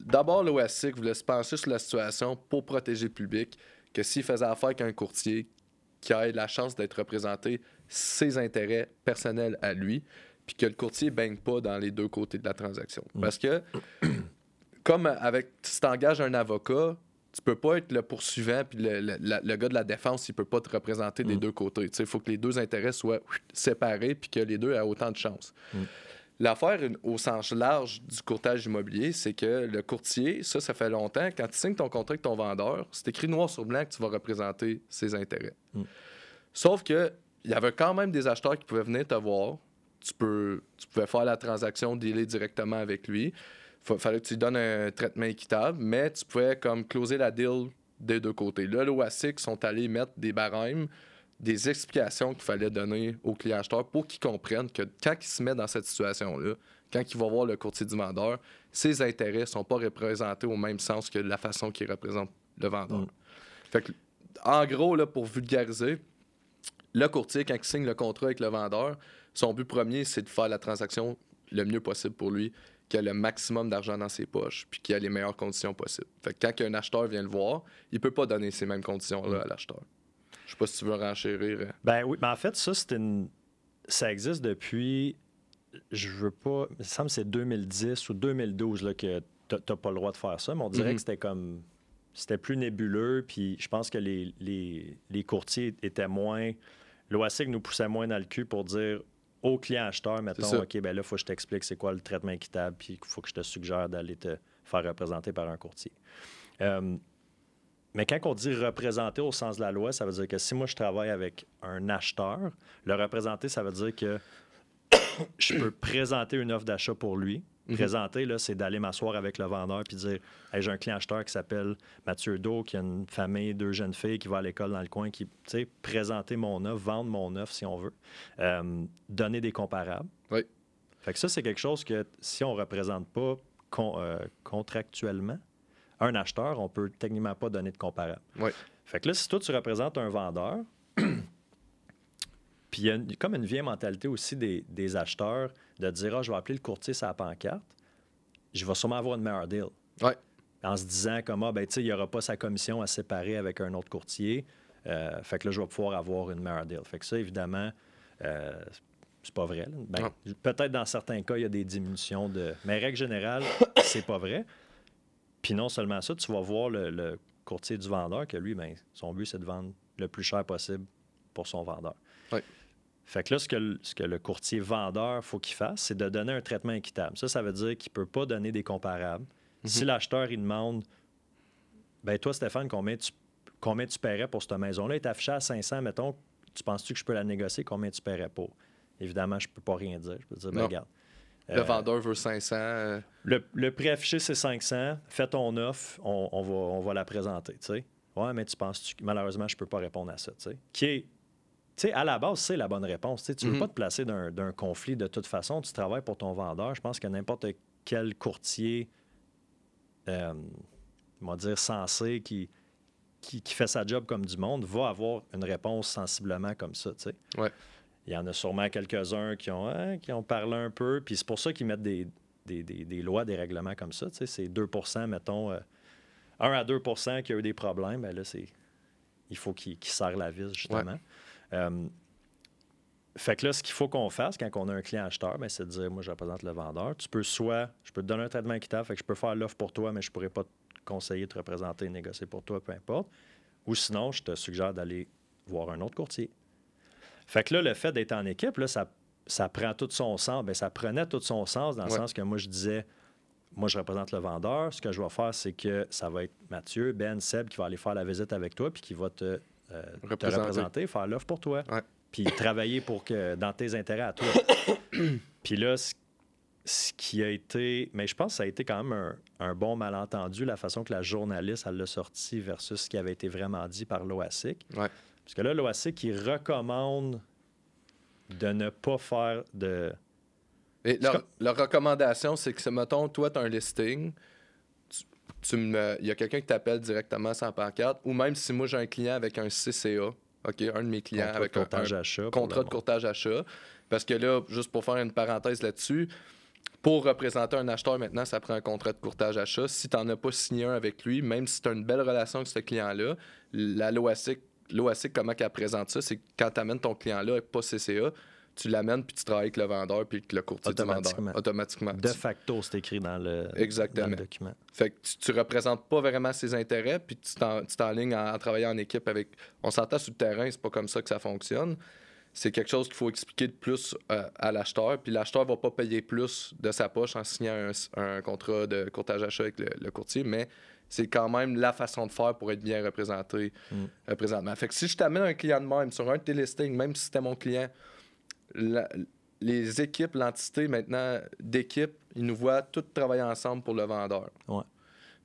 d'abord, l'OASIC voulait se pencher sur la situation pour protéger le public, que s'il faisait affaire avec un courtier qui ait la chance d'être représenté ses intérêts personnels à lui, puis que le courtier ne baigne pas dans les deux côtés de la transaction. Mm. Parce que, comme avec, si tu engages un avocat, tu peux pas être le poursuivant, puis le, le- gars de la défense, il peut pas te représenter des Mm. deux côtés. Il faut que les deux intérêts soient séparés, puis que les deux aient autant de chances. Mm. L'affaire au sens large du courtage immobilier, c'est que le courtier, ça, ça fait longtemps, quand tu signes ton contrat avec ton vendeur, c'est écrit noir sur blanc que tu vas représenter ses intérêts. Mm. Sauf que il y avait quand même des acheteurs qui pouvaient venir te voir. Tu, peux, tu pouvais faire la transaction, dealer directement avec lui. Il fallait que tu lui donnes un traitement équitable, mais tu pouvais comme closer la deal des deux côtés. Là, l'OASIC sont allés mettre des barèmes des explications qu'il fallait donner au client acheteur pour qu'il comprenne que quand il se met dans cette situation-là, quand il va voir le courtier du vendeur, ses intérêts ne sont pas représentés au même sens que la façon qu'il représente le vendeur. Mm. Fait que, en gros, là, pour vulgariser, le courtier, quand il signe le contrat avec le vendeur, son but premier, c'est de faire la transaction le mieux possible pour lui, qu'il a le maximum d'argent dans ses poches, puis qu'il a les meilleures conditions possibles. Fait que quand un acheteur vient le voir, il peut pas donner ces mêmes conditions-là à l'acheteur. Je sais pas si tu veux renchérir. euh. Ben oui, mais en fait, ça, c'est une. Ça existe depuis. Je veux pas. Il me semble que c'est 2010 ou 2012 là, que t'as pas le droit de faire ça, mais on dirait Mhm. que c'était comme. C'était plus nébuleux, puis je pense que les, les, les courtiers étaient moins. L'OASIC nous poussait moins dans le cul pour dire au client acheteur, mettons. OK, ben là, il faut que je t'explique c'est quoi le traitement équitable, puis il faut que je te suggère d'aller te faire représenter par un courtier. Euh, mais quand on dit représenter au sens de la loi, ça veut dire que si moi je travaille avec un acheteur, le représenter, ça veut dire que je peux présenter une offre d'achat pour lui. Mhm. Présenter, là, c'est d'aller m'asseoir avec le vendeur puis dire Hey, j'ai un client acheteur qui s'appelle Mathieu Do, qui a une famille, deux jeunes filles, qui va à l'école dans le coin, qui, tu sais, présenter mon offre, vendre mon offre si on veut, Euh, donner des comparables. Oui. Fait que ça, c'est quelque chose que si on ne représente pas con- euh, contractuellement, un acheteur, on peut techniquement pas donner de comparable. Oui. Fait que là, si toi, tu représentes un vendeur, puis il y a une- comme une vieille mentalité aussi des, des acheteurs de dire Ah, je vais appeler le courtier sur la pancarte, je vais sûrement avoir une meilleure deal. Ouais. En se disant comme Ah, ben, tu sais, il n'y aura pas sa commission à séparer avec un autre courtier. Euh, fait que là, je vais pouvoir avoir une meilleure deal. Fait que ça, évidemment, euh, c'est pas vrai. Ben. Peut-être dans certains cas, il y a des diminutions de. Mais règle générale, c'est pas vrai. Puis non seulement ça, tu vas voir le, le courtier du vendeur que lui, ben, son but, c'est de vendre le plus cher possible pour son vendeur. Fait que là, ce que, le- ce que le courtier vendeur faut qu'il fasse, c'est de donner un traitement équitable. Ça, ça veut dire qu'il ne peut pas donner des comparables. Si l'acheteur, il demande, ben toi, Stéphane, combien tu, combien tu paierais pour cette maison-là? Il est affiché à 500, mettons, tu penses-tu que je peux la négocier? Combien tu paierais pour? Évidemment, je ne peux pas rien dire. Je peux dire, ben, regarde. Le euh, vendeur veut 500. euh, le, le prix affiché, c'est 500. Fais ton offre, on, on va, on va la présenter. tu sais. Ouais, mais tu penses que malheureusement, je ne peux pas répondre à ça. tu. Qui est, tu sais, à la base, c'est la bonne réponse. tu ne veux Mhm. pas te placer d'un conflit de toute façon. Tu travailles pour ton vendeur. Je pense que n'importe quel courtier, euh, on va dire, sensé, qui, qui, qui fait sa job comme du monde, va avoir une réponse sensiblement comme ça. Ouais. Il y en a sûrement quelques-uns qui ont, hein, qui ont parlé un peu, puis c'est pour ça qu'ils mettent des, des, des- des lois, des règlements comme ça. C'est 2% mettons, euh, 1 à 2% qui a eu des problèmes, ben là, c'est, il faut qu'ils serrent la vis, justement. Euh, fait que là, ce qu'il faut qu'on fasse quand on a un client acheteur, ben, c'est de dire, moi, je représente le vendeur. Tu peux soit, je peux te donner un traitement équitable, fait que je peux faire l'offre pour toi, mais je pourrais pas te conseiller de te représenter, négocier pour toi, peu importe. Ou sinon, je te suggère d'aller voir un autre courtier. Fait que là, le fait d'être en équipe, là, ça, ça prend tout son sens. Ben, ça prenait tout son sens dans le Ouais. sens que moi, je disais, moi, je représente le vendeur. Ce que je vais faire, c'est que ça va être Mathieu, Ben, Seb qui va aller faire la visite avec toi puis qui va te, euh, te Représenter. faire l'offre pour toi. Ouais. Puis travailler pour que dans tes intérêts à toi. puis là, ce, ce qui a été. Mais je pense que ça a été quand même un, un bon malentendu, la façon que la journaliste elle l'a sorti versus ce qui avait été vraiment dit par l'OASIC. Ouais. Parce que là, l'OASIC, il recommande de ne pas faire de. Et leur, comme- leur recommandation, c'est que, mettons, toi, tu as un listing, tu, tu me- il y a quelqu'un qui t'appelle directement sans pancarte, ou même si moi, j'ai un client avec un CCA, OK, un de mes clients contrat de avec un, courtage un achat contrat de courtage achat, parce que là, juste pour faire une parenthèse là-dessus, pour représenter un acheteur maintenant, ça prend un contrat de courtage achat. Si tu n'en as pas signé un avec lui, même si tu as une belle relation avec ce client-là, la LOASIC, comment qu'elle présente ça, c'est quand tu amènes ton client-là avec pas CCA, tu l'amènes puis tu travailles avec le vendeur puis avec le courtier du vendeur. Automatiquement. De facto, c'est écrit dans le, Exactement. dans le document. fait que tu, tu représentes pas vraiment ses intérêts, puis tu t'en- tu t'enlignes à, à travailler en équipe avec. On s'entend sur le terrain, c'est pas comme ça que ça fonctionne. C'est quelque chose qu'il faut expliquer de plus euh, à l'acheteur, puis l'acheteur va pas payer plus de sa poche en signant un, un contrat de courtage achat avec le, le courtier, mais c'est quand même la façon de faire pour être bien représenté Mm. euh, présentement. Fait que si je t'amène un client de même sur un de tes listings, même si c'était mon client, la- les équipes, l'entité maintenant d'équipe, ils nous voient tous travailler ensemble pour le vendeur. Ouais.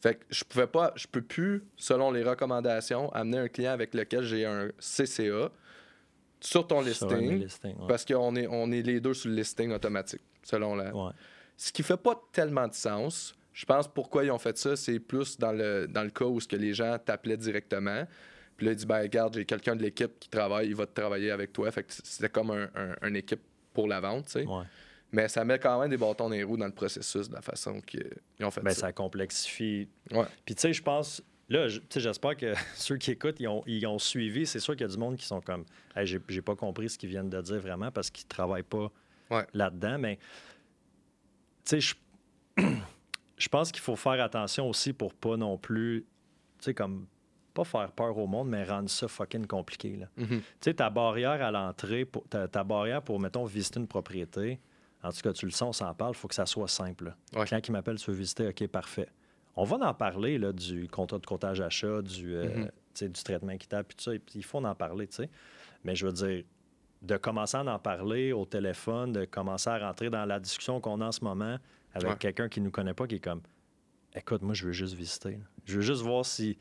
Fait que je pouvais pas, je peux plus, selon les recommandations, amener un client avec lequel j'ai un CCA sur ton Sur listing, listing, ouais. parce qu'on est, on est les deux sur le listing automatique, selon la. Ouais. Ce qui fait pas tellement de sens. Je pense pourquoi ils ont fait ça, c'est plus dans le, dans le cas où ce que les gens t'appelaient directement. Puis là, ils disent, ben, regarde, j'ai quelqu'un de l'équipe qui travaille, il va te travailler avec toi. Fait que c'était comme un, un- une équipe pour la vente, tu sais. Ouais. Mais ça met quand même des bâtons dans les roues dans le processus de la façon qu'ils ils ont fait Ben, ça. ça complexifie. Ouais. Puis, tu sais, je pense. Là, je- tu sais, j'espère que ceux qui écoutent, ils ont, ils ont suivi. C'est sûr qu'il y a du monde qui sont comme. Hey, j'ai, j'ai pas compris ce qu'ils viennent de dire vraiment parce qu'ils travaillent pas Ouais. là-dedans. Mais, tu sais, je, je pense qu'il faut faire attention aussi pour pas non plus. Tu sais, comme. Pas faire peur au monde, mais rendre ça fucking compliqué. Là. Mhm. Tu sais, ta barrière à l'entrée, ta, ta barrière pour, mettons, visiter une propriété, en tout cas, tu le sens, on s'en parle, il faut que ça soit simple. Ouais. Client qui m'appelle, tu veux visiter, OK, parfait. On va en parler là, du contrat de courtage achat, du, euh, tu sais, du traitement équitable, puis tout ça. il faut en parler, tu sais. Mais je veux dire, de commencer à en parler au téléphone, de commencer à rentrer dans la discussion qu'on a en ce moment avec Ouais. quelqu'un qui ne nous connaît pas, qui est comme, écoute, moi, je veux juste visiter. là. Je veux juste voir si,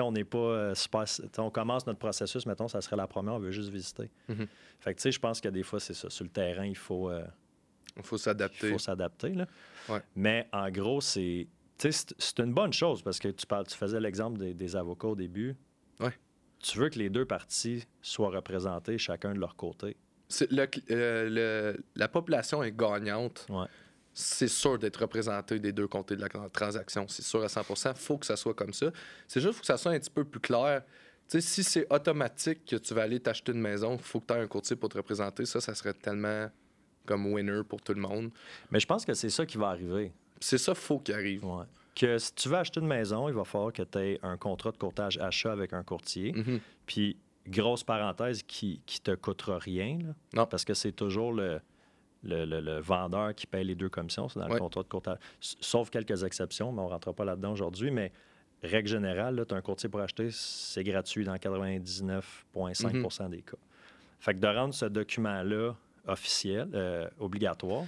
on n'est pas euh, super. On commence notre processus, mettons, ça serait la première, on veut juste visiter. Mhm. Fait que, tu sais, je pense que des fois, c'est ça. Sur le terrain, il faut. euh, Il faut il s'adapter. faut s'adapter. là. Ouais. Mais en gros, c'est c'est une bonne chose parce que tu, parles, tu faisais l'exemple des, des avocats au début. Ouais. Tu veux que les deux parties soient représentées chacun de leur côté. C'est le- euh, le- la population est gagnante. Ouais. C'est sûr d'être représenté des deux côtés de la transaction. C'est sûr à 100 Il faut que ça soit comme ça. C'est juste faut que ça soit un petit peu plus clair. Tu sais, si c'est automatique que tu vas aller t'acheter une maison, il faut que tu aies un courtier pour te représenter. Ça, ça serait tellement comme winner pour tout le monde. Mais je pense que c'est ça qui va arriver. C'est ça, faut qu'il arrive. Ouais. Que si tu veux acheter une maison, il va falloir que tu aies un contrat de courtage achat avec un courtier. Mhm. Puis, grosse parenthèse, qui, qui te coûtera rien. là. Non. Parce que c'est toujours le, le, le- le vendeur qui paye les deux commissions. C'est dans le contrat de courtage. Sauf quelques exceptions, mais on ne rentrera pas là-dedans aujourd'hui. Mais règle générale, tu as un courtier pour acheter, c'est gratuit dans 99,5% des cas. Fait que de rendre ce document-là officiel, euh, obligatoire,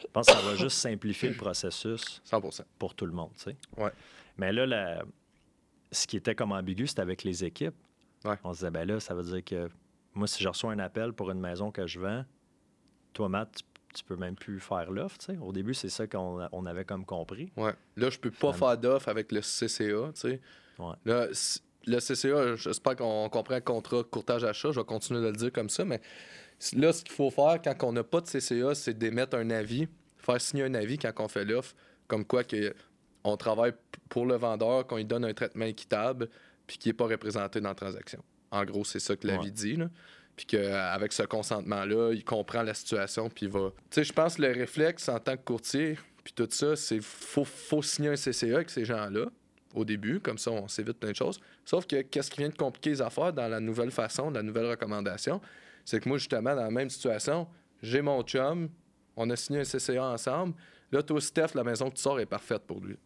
je pense que ça va juste simplifier le processus 100 pour tout le monde. Ouais. Mais là, la- ce qui était comme ambigu, c'était avec les équipes. Ouais. On se disait, ben là, ça veut dire que moi, si je reçois un appel pour une maison que je vends, toi, Matt, tu, tu peux même plus faire l'offre. tu sais. Au début, c'est ça qu'on on avait comme compris. Ouais. Là, je peux pas Finalement. faire d'offre avec le CCA, tu sais. Ouais. Là, le CCA, j'espère qu'on comprend le contrat courtage-achat. Je vais continuer de le dire comme ça, mais là, ce qu'il faut faire quand on n'a pas de CCA, c'est d'émettre un avis, faire signer un avis quand on fait l'offre, comme quoi que on travaille pour le vendeur, qu'on lui donne un traitement équitable, puis qu'il n'est pas représenté dans la transaction. En gros, c'est ça que l'avis Ouais. dit. Là. Puis qu'avec ce consentement-là, il comprend la situation, puis il va. Tu sais, je pense que le réflexe en tant que courtier, puis tout ça, c'est faut, faut signer un CCA avec ces gens-là au début, comme ça on s'évite plein de choses. Sauf que qu'est-ce qui vient de compliquer les affaires dans la nouvelle façon, la nouvelle recommandation, c'est que moi, justement, dans la même situation, j'ai mon chum, on a signé un CCA ensemble. Là, toi, Steph, la maison que tu sors est parfaite pour lui.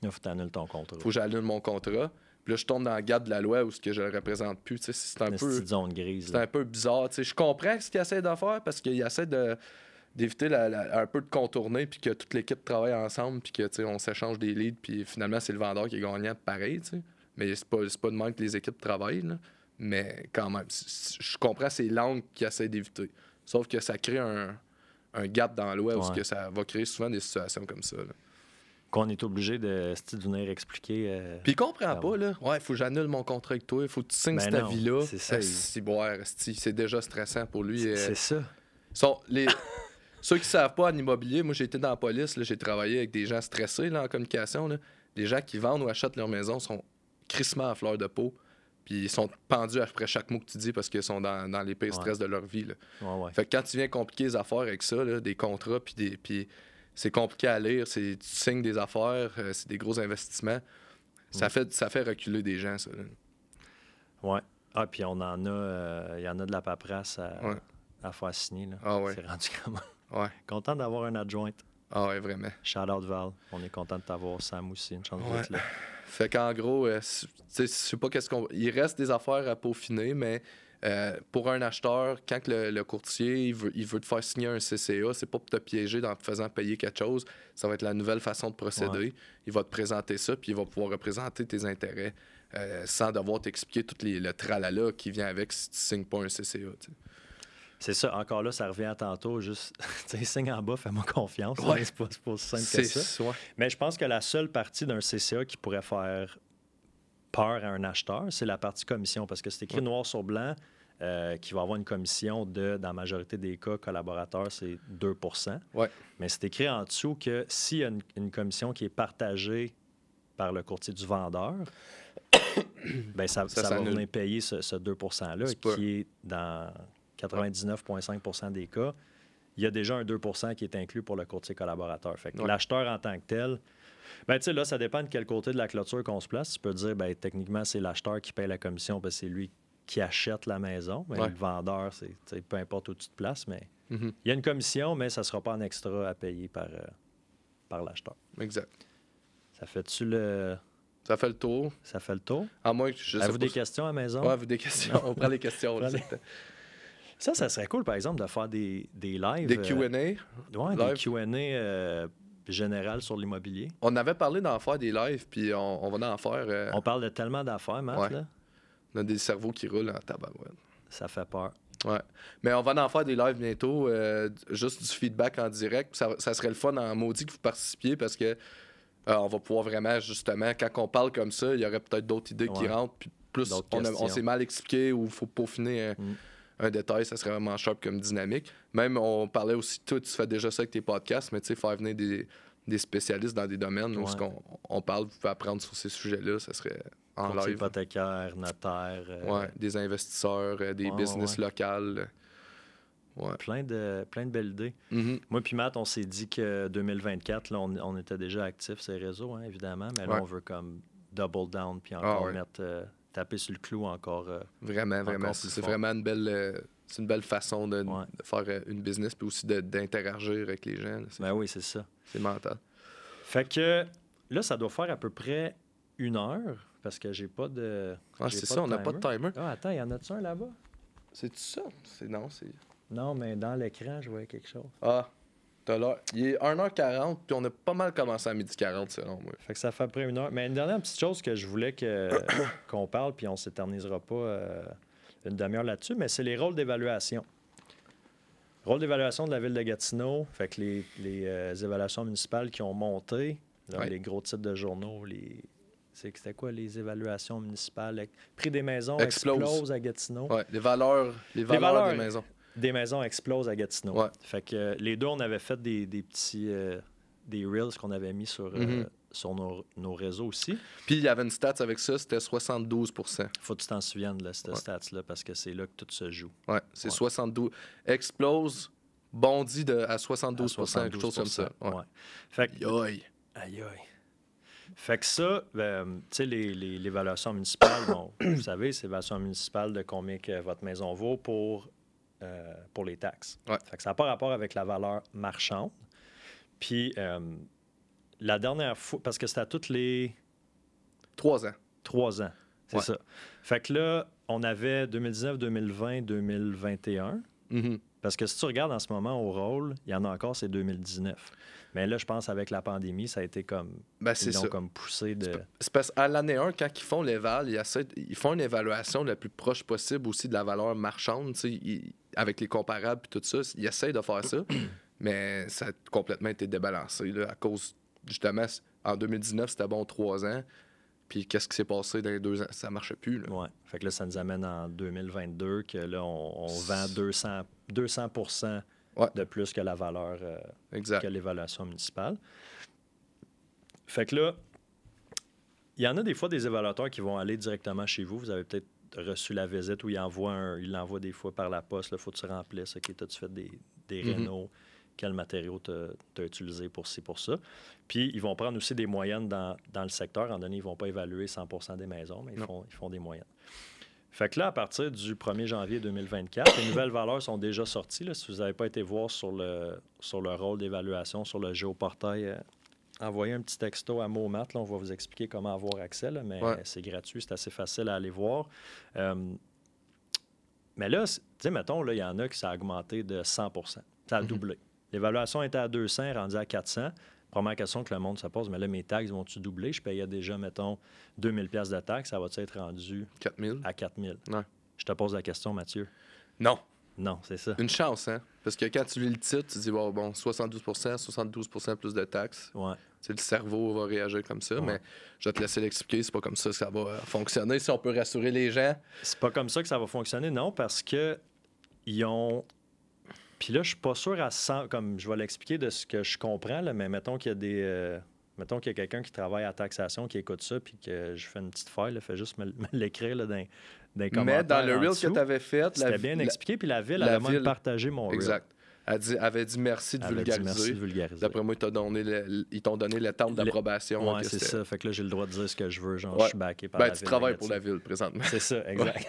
Il faut que tu annules ton contrat. Faut que j'annule mon contrat. Puis là, je tombe dans le garde de la loi où ce que je le représente plus. C'est un peu. zone grise. Un peu bizarre. Je comprends ce qu'il essaie de faire parce qu'il essaie de d'éviter un peu de contourner puis que toute l'équipe travaille ensemble puis que tu sais, on s'échange des leads puis finalement c'est le vendeur qui est gagnant pareil mais c'est pas, pas de même que les équipes travaillent là. mais quand même je comprends ces langues qui essaient d'éviter sauf que ça crée un, un gap dans la loi où ce Ouais. que ça va créer souvent des situations comme ça là. Qu'on est obligé de, de venir expliquer. euh, puis il comprend pas là ouais faut que j'annule mon contrat avec toi il faut que tu signes Ben cet non, avis-là c'est ça, c'est déjà stressant pour lui euh, c'est ça. sont les ceux qui savent pas en immobilier, moi j'ai été dans la police, j'ai travaillé avec des gens stressés là, en communication. Là. Les gens qui vendent ou achètent leur maison sont crissement à fleur de peau. Puis ils sont pendus après chaque mot que tu dis parce qu'ils sont dans, dans les pires Ouais. stress de leur vie. là. Ouais, ouais. Fait que quand tu viens compliquer les affaires avec ça, là, des contrats, puis des. Puis c'est compliqué à lire, c'est, tu signes des affaires, euh, c'est des gros investissements. Ça, fait, ça fait reculer des gens, ça. là. Ouais. Ah, puis on en a, euh, il y en a de la paperasse à, Ouais. à faire signer. Là. Ah ouais. C'est rendu comment? Ouais. Content d'avoir un adjoint. Ah ouais, vraiment. Shout out Val. On est content de t'avoir, Sam aussi. Une chance Ouais. d'être là. Fait qu'en gros, euh, c- tu sais, je sais pas qu'est-ce qu'on. Il reste des affaires à peaufiner, mais euh, pour un acheteur, quand le, le courtier il veut, il veut te faire signer un CCA, c'est pas pour te piéger en te faisant payer quelque chose. Ça va être la nouvelle façon de procéder. Il va te présenter ça, puis il va pouvoir représenter tes intérêts euh, sans devoir t'expliquer tout les, le tralala qui vient avec si tu signes pas un CCA. C'est ça, encore là, ça revient à tantôt, juste, tu sais, signe en bas, fais-moi confiance. Ouais. C'est pas, c'est pas aussi simple que ça. ouais. Mais je pense que la seule partie d'un CCA qui pourrait faire peur à un acheteur, c'est la partie commission, parce que c'est écrit noir sur blanc euh, qu'il va avoir une commission de, dans la majorité des cas, collaborateurs, c'est 2% Ouais. Mais c'est écrit en dessous que s'il y a une, une commission qui est partagée par le courtier du vendeur, ben ça, Ça ça va venir payer ce, ce 2 %-là, pas- qui est dans 99,5% des cas. Il y a déjà un 2% qui est inclus pour le courtier collaborateur. Fait que Ouais. l'acheteur en tant que tel, ben, tu sais, là, ça dépend de quel côté de la clôture qu'on se place. Tu peux dire, ben, techniquement, c'est l'acheteur qui paye la commission parce que c'est lui qui achète la maison. Mais Ouais. le vendeur, c'est peu importe où tu te places, mais Mhm. il y a une commission, mais ça ne sera pas en extra à payer par, euh, par l'acheteur. Exact. Ça fait-tu le. Ça fait le tour. Ça fait le tour? À moins que je Avez-vous des questions à la maison? Ouais, avez-vous des questions. On prend les questions. Ça, ça serait cool, par exemple, de faire des, des lives. Des euh, Q&A. ouais, live? des QA euh, générales sur l'immobilier. On avait parlé d'en faire des lives, puis on, on va en faire. euh, On parle de tellement d'affaires, Matt, Ouais. là. On a des cerveaux qui roulent en tabarouette. Ça fait peur. Ouais. Mais on va en faire des lives bientôt, euh, juste du feedback en direct. Ça, ça serait le fun en maudit que vous participiez parce que euh, on va pouvoir vraiment, justement, quand on parle comme ça, il y aurait peut-être d'autres idées qui rentrent. Puis plus on, s'est mal expliqué ou il faut peaufiner un, Mm. Un détail, ça serait vraiment sharp comme dynamique. Même, on parlait aussi, toi, tu fais déjà ça avec tes podcasts, mais tu sais, faire venir des, des spécialistes dans des domaines où Ouais. ce qu'on on parle, vous pouvez apprendre sur ces sujets-là, ça serait en live. hypothécaire, notaire. euh, Ouais, des investisseurs, euh, des Ouais, business locales. Ouais. Plein, de, plein de belles idées. Mhm. Moi puis Matt, on s'est dit que 2024, là, on, on était déjà actifs ces réseaux, hein, évidemment, mais là, Ouais. on veut comme double down puis encore Ah ouais. mettre, euh, taper sur le clou encore. euh, Vraiment, vraiment. Encore C'est vraiment une belle, euh, c'est une belle façon de, Ouais. de faire euh, une business puis aussi d'interagir avec les gens. là. Ben oui, c'est ça. c'est mental. Fait que là, ça doit faire à peu près une heure parce que j'ai pas de. Ah, c'est ça, on n'a pas de timer. Ah, attends, y en a-tu un là-bas? C'est ça? C'est non, c'est. Non, mais dans l'écran, je voyais quelque chose. Ah, l'heure. Il est 1h40, puis on a pas mal commencé à midi 40 selon moi. Fait que ça fait à peu près une heure. Mais une dernière petite chose que je voulais que, qu'on parle, puis on s'éternisera pas euh, une demi-heure là-dessus, mais c'est les rôles d'évaluation. Rôle d'évaluation de la ville de Gatineau, fait que les, les, euh, évaluations municipales qui ont monté, Ouais. les gros titres de journaux, les. c'est- C'était quoi les évaluations municipales? Prix des maisons Explose. explose, à Gatineau. Ouais, les valeurs, les valeurs, valeurs. des maisons. Des maisons explosent à Gatineau. Ouais. Fait que euh, les deux, on avait fait des, des petits euh, des reels qu'on avait mis sur, euh, Mhm. sur nos, nos réseaux aussi. Puis il y avait une stats avec ça, c'était 72% Faut que tu t'en souviennes de cette Ouais. stats-là parce que c'est là que tout se joue. Ouais, c'est Ouais. 72. Explose, bondit de, à 72 À quelque chose comme ça. Ouais. Fait que, aïe, aïe. Fait que ça, euh, tu sais, les- les- l'évaluation municipale, bon, vous savez, c'est l'évaluation municipale de combien que votre maison vaut pour, euh, pour les taxes. Ouais. Fait que ça n'a pas rapport avec la valeur marchande. Puis, euh, la dernière fois, parce que c'était à toutes les Trois ans. trois ans, c'est Ouais. ça. Fait que là, on avait 2019, 2020, 2021. Mhm. Parce que si tu regardes en ce moment au rôle, il y en a encore, c'est 2019. Mais là, je pense avec la pandémie, ça a été comme. Ben, c'est ça. comme poussé de. C'est parce qu'à l'année 1, quand ils font l'éval, ils, essaient ils font une évaluation la plus proche possible aussi de la valeur marchande, ils- avec les comparables et tout ça. Ils essayent de faire ça, mais ça a complètement été débalancé là, à cause, justement, en 2019, c'était bon trois ans. Puis qu'est-ce qui s'est passé dans les deux ans? Ça marchait plus. Là. Ouais. Fait que là, ça nous amène en 2022 que là, on, on vend 200, 200 Ouais. de plus que la valeur, euh, Exact. que l'évaluation municipale. Fait que là, il y en a des fois des évaluateurs qui vont aller directement chez vous. Vous avez peut-être reçu la visite où ils envoient un, ils l'envoient des fois par la poste. Il faut que tu remplisses. OK, t'as-tu fait des, des Mhm. rénaux? Quel matériau tu as utilisé pour ci, pour ça? Puis, ils vont prendre aussi des moyennes dans, dans le secteur. En donné, ils ne vont pas évaluer 100 des maisons, mais ils Non. font, ils font des moyennes. Fait que là, à partir du 1er janvier 2024, les nouvelles valeurs sont déjà sorties. là. Si vous n'avez pas été voir sur le, sur le rôle d'évaluation sur le géoportail, euh, envoyez un petit texto à Momat. Là, on va vous expliquer comment avoir accès, là, mais Ouais. c'est gratuit, c'est assez facile à aller voir. Euh, mais là, tu sais, mettons, il y en a qui ça a augmenté de 100% Ça a Mhm. doublé. L'évaluation était à 200, rendue à 400. Première question que le monde se pose, mais là, mes taxes vont-tu doubler? Je payais déjà, mettons, 2000 pièces de taxes. Ça va-tu être rendu 4000? à 4000? Ouais. Je te pose la question, Mathieu. Non. Non, c'est ça. Une chance, hein? Parce que quand tu lis le titre, tu dis, bon, bon 72% 72% plus de taxes. Ouais. Tu sais, le cerveau va réagir comme ça, Ouais. mais je vais te laisser l'expliquer. C'est pas comme ça que ça va euh, fonctionner. Si on peut rassurer les gens. C'est pas comme ça que ça va fonctionner, non, parce que ils ont. Puis là, je suis pas sûr à 100, comme je vais l'expliquer de ce que je comprends, là, mais mettons qu'il y a des. euh, mettons qu'il y a quelqu'un qui travaille à taxation, qui écoute ça, puis que je fais une petite file, là, fait juste me, me l'écrire là, dans, commentaires. Mais dans le reel dessous. que tu avais fait, C'était bien la- expliqué, puis la ville la elle a même partagé mon reel. Exact. Elle dit, avait dit merci de avait dit vulgariser. merci de vulgariser. D'après moi, ils t'ont donné donné le temps d'approbation. Ouais, que c'est ça. Fait que là, j'ai le droit de dire ce que je veux. Genre, Ouais. je suis backé par Ben, la tu ville travailles pour la ville présentement. C'est ça, exact.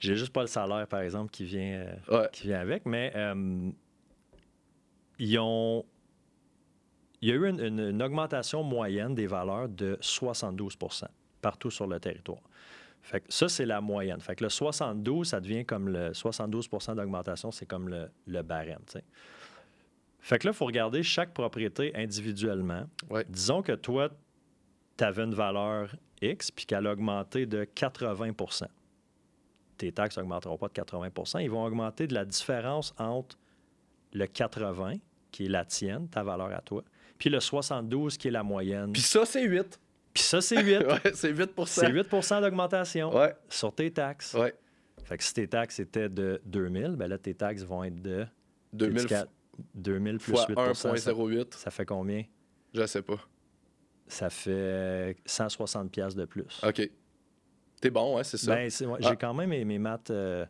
J'ai juste pas le salaire, par exemple, qui vient, euh, Ouais. qui vient avec, mais euh, ils ont. Il y a eu une, une- une augmentation moyenne des valeurs de 72% partout sur le territoire. Fait que ça, c'est la moyenne. Fait que le 72, ça devient comme le 72% d'augmentation, c'est comme le, le barème. Fait que là, il faut regarder chaque propriété individuellement. Ouais. Disons que toi, tu avais une valeur X puis qu'elle a augmenté de 80 Tes taxes n'augmenteront pas de 80% Ils vont augmenter de la différence entre le 80, qui est la tienne, ta valeur à toi, puis le 72, qui est la moyenne. Puis ça, c'est 8. Puis ça, c'est 8. ouais, c'est 8% c'est 8% d'augmentation Ouais, sur tes taxes. ouais. Fait que si tes taxes étaient de 2000, ben là, tes taxes vont être de 2000 t'es-tu ca- 2000 plus fois 8 ça, 1,08. ça fait combien? Je sais pas. Ça fait 160 pièces de plus. OK. T'es bon, ouais, c'est ça. Ben, ouais, Ah. J'ai quand même mes, mes maths euh,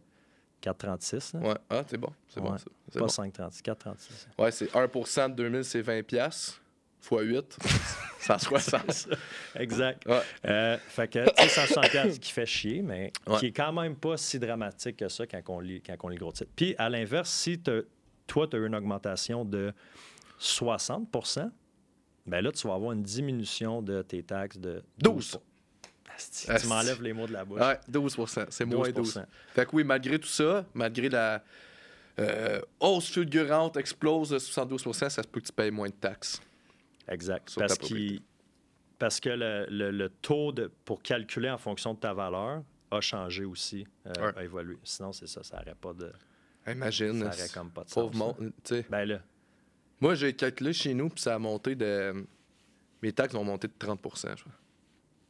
4,36. là. Ouais, ah, t'es bon. C'est bon, ça. Pas bon. 5,36, 4,36. Ouais, c'est 1% de 2000, c'est 20 piastres. Fois 8, 160. Exact. Ouais. Euh, fait que, tu sais, 160 piastres qui fait chier, mais qui est quand même pas si dramatique que ça quand on lit, quand on lit le gros titre. Puis, à l'inverse, si toi, tu as eu une augmentation de 60% ben là, tu vas avoir une diminution de tes taxes de 12. Asti, Asti. Tu m'enlèves les mots de la bouche. Ouais, 12% C'est moins 12. Fait que oui, malgré tout ça, malgré la euh, hausse fulgurante, explose de 72% ça se peut que tu payes moins de taxes. Exact. Parce, parce que le, le- le taux de, pour calculer en fonction de ta valeur a changé aussi, euh, Ouais. a évolué. Sinon, c'est ça, ça n'aurait pas de. Imagine. Ça aurait comme pas de Pauvre sens. Ben là, Moi, j'ai calculé chez nous, puis ça a monté de. Mes taxes ont monté de 30 je crois.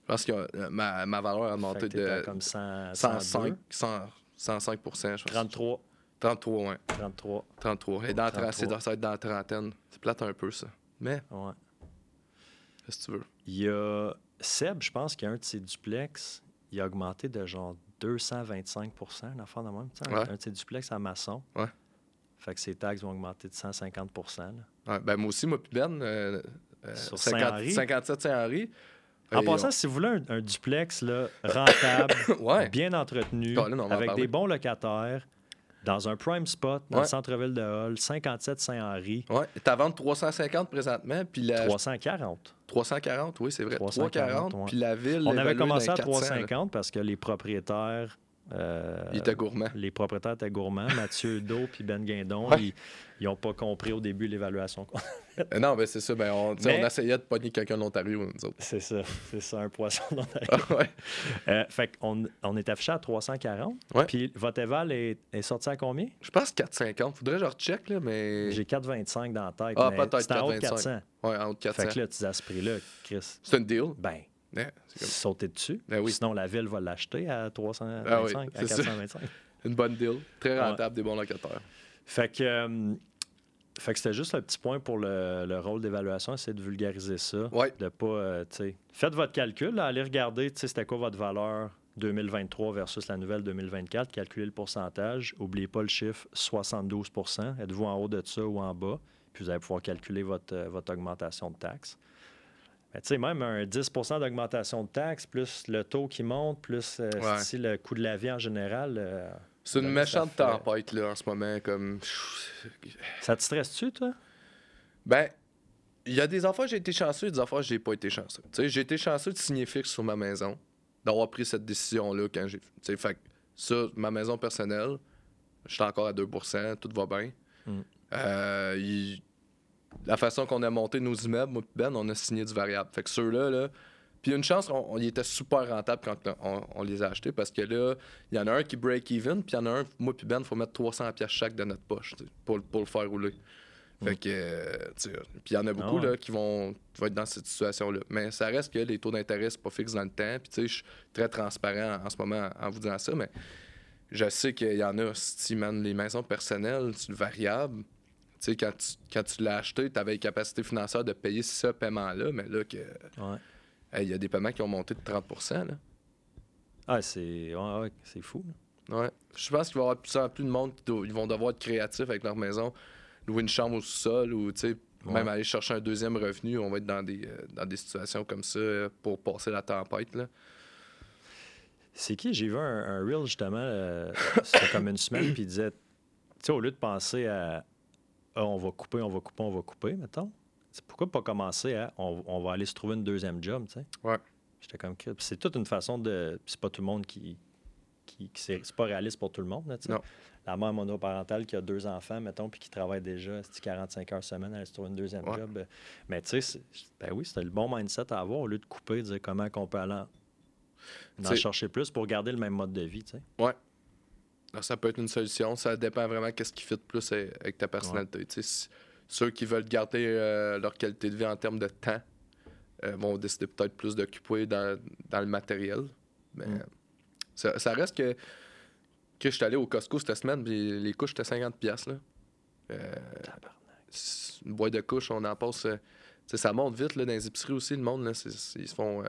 Je pense que euh, ma, ma valeur a monté à de comme 100, 105, 102, 100 105 je pense. 33, 33, ouais. 33. 33. Et dans la tra- 33. c'est dans- ça va être dans la trentaine. C'est plate un peu, ça. Mais, Ouais. qu'est-ce que tu veux? Il y a Seb, je pense qu'il y a un de ses duplex, il a augmenté de genre 225 une affaire de même. un- Ouais. Un de ses duplex à maçon. Ouais. Fait que ses taxes vont augmenter de 150 là. Ouais, ben, moi aussi, moi, puis Ben, euh, euh, Sur 50 Saint-Henri? 57 Saint-Henri. En Et passant, si vous voulez un, un duplex là, rentable, Ouais. bien entretenu, avec des bons locataires, dans un prime spot, dans Ouais. le centre-ville de Hall, 57 Saint-Henri, Ouais. T'as vendu 350 présentement, puis la 340. 340, oui, c'est vrai. 340, 340, ouais. puis la ville. On avait commencé à 400, là. 350 parce que les propriétaires. Euh, Il était gourmand. les propriétaires étaient gourmands. Mathieu Do puis Ben Guindon, Ouais. ils n'ont pas compris au début l'évaluation. qu'on- Euh, Non, ben c'est ça. Ben, on, Mais- on essayait de pogner quelqu'un de l'Ontario, nous autres. C'est ça, c'est ça, un poisson la Ah, ouais. euh, Fait qu'on on est affiché à 340. Ouais. Puis votre éval est, est sorti à combien? Je pense 450. Faudrait que je recheck, là, mais. J'ai 4,25 dans la tête. Ah, mais peut-être c'est en haut de 4,25. 400. Ouais, en haut de 400. Fait que là, tu à ce prix-là, Chris, C'est une deal? ben, Comme sauter dessus. Ben oui. Sinon, la ville va l'acheter à 325, Ah oui, à c'est ça. 425. une bonne deal. Très Ouais. rentable, des bons locataires. Fait que, euh, fait que c'était juste le petit point pour le, le rôle d'évaluation, c'est de vulgariser ça. Ouais. De pas, euh, faites votre calcul, là, allez regarder, c'était quoi votre valeur 2023 versus la nouvelle 2024, calculez le pourcentage, oubliez pas le chiffre 72 êtes-vous en haut de ça ou en bas, puis vous allez pouvoir calculer votre, euh, votre augmentation de taxes. Mais tu sais, même un 10% d'augmentation de taxes, plus le taux qui monte, plus euh, Ouais. si le coût de la vie en général, euh, C'est une Ben, méchante fait- tempête, là, en ce moment. Comme. ça te stresse-tu, toi? Ben, il y a des affaires, j'ai été chanceux, des affaires, j'ai pas été chanceux. Tu sais, j'ai été chanceux de signer fixe sur ma maison, d'avoir pris cette décision-là quand j'ai. Tu sais, fait ça, ma maison personnelle, je suis encore à 2% tout va bien. Mm. Euh, La façon qu'on a monté nos immeubles, moi et Ben, on a signé du variable. Fait que ceux-là, là, Puis une chance, on, on- il était super rentable quand on, on les a achetés parce que là, il y en a un qui break even, puis il y en a un, moi puis Ben, il faut mettre 300 pièces chaque de notre poche tu pour, pour le faire rouler. Fait que, euh, tu sais, puis il y en a beaucoup ouais. là, qui, vont, qui vont être dans cette situation-là. Mais ça reste que les taux d'intérêt, c'est pas fixe dans le temps. Puis tu sais, je suis très transparent en ce moment en vous disant ça, mais je sais qu'il y en a, si man, les maisons personnelles, c'est le variable. Sais, quand tu, quand tu l'as acheté, tu avais les capacités financières de payer ce paiement-là, mais là, que Ouais. hey, il y a des paiements qui ont monté de 30 là. Ah, c'est ouais, ouais, c'est fou. là. Ouais. Je pense qu'il va y avoir de plus en plus de monde qui do- ils vont devoir être créatifs avec leur maison, louer une chambre au sous-sol ou tu sais, même aller chercher un deuxième revenu. On va être dans des, euh, dans des situations comme ça euh, pour passer la tempête. Là. C'est qui? J'ai vu un, un reel justement, euh, c'était comme une semaine, puis il disait, tu sais, au lieu de penser à Ah, on va couper, on va couper, on va couper, mettons, c'est pourquoi pas commencer à on, on va aller se trouver une deuxième job, tu sais? Ouais. J'étais comme c'est toute une façon de. puis c'est pas tout le monde qui. qui, qui- c'est c'est pas réaliste pour tout le monde, là, tu sais. Non. La mère monoparentale qui a deux enfants, mettons, puis qui travaille déjà c'est 45 heures semaine, elle se trouve une deuxième Ouais. job. euh, Mais tu sais, ben oui, c'était le bon mindset à avoir au lieu de couper, de dire comment qu'on peut aller en, en chercher plus pour garder le même mode de vie, tu sais. Alors, ça peut être une solution. Ça dépend vraiment qu'est-ce qui fit plus avec ta personnalité. Si- ceux qui veulent garder euh, leur qualité de vie en termes de temps euh, vont décider peut-être plus d'occuper dans, dans le matériel. Mais Mm. ça, ça reste que, que je suis allé au Costco cette semaine, puis les couches étaient 50$. piastres, Là. Euh, une boîte de couches, on en passe. ça monte vite là, dans les épiceries aussi, le monde. Là, ils se font-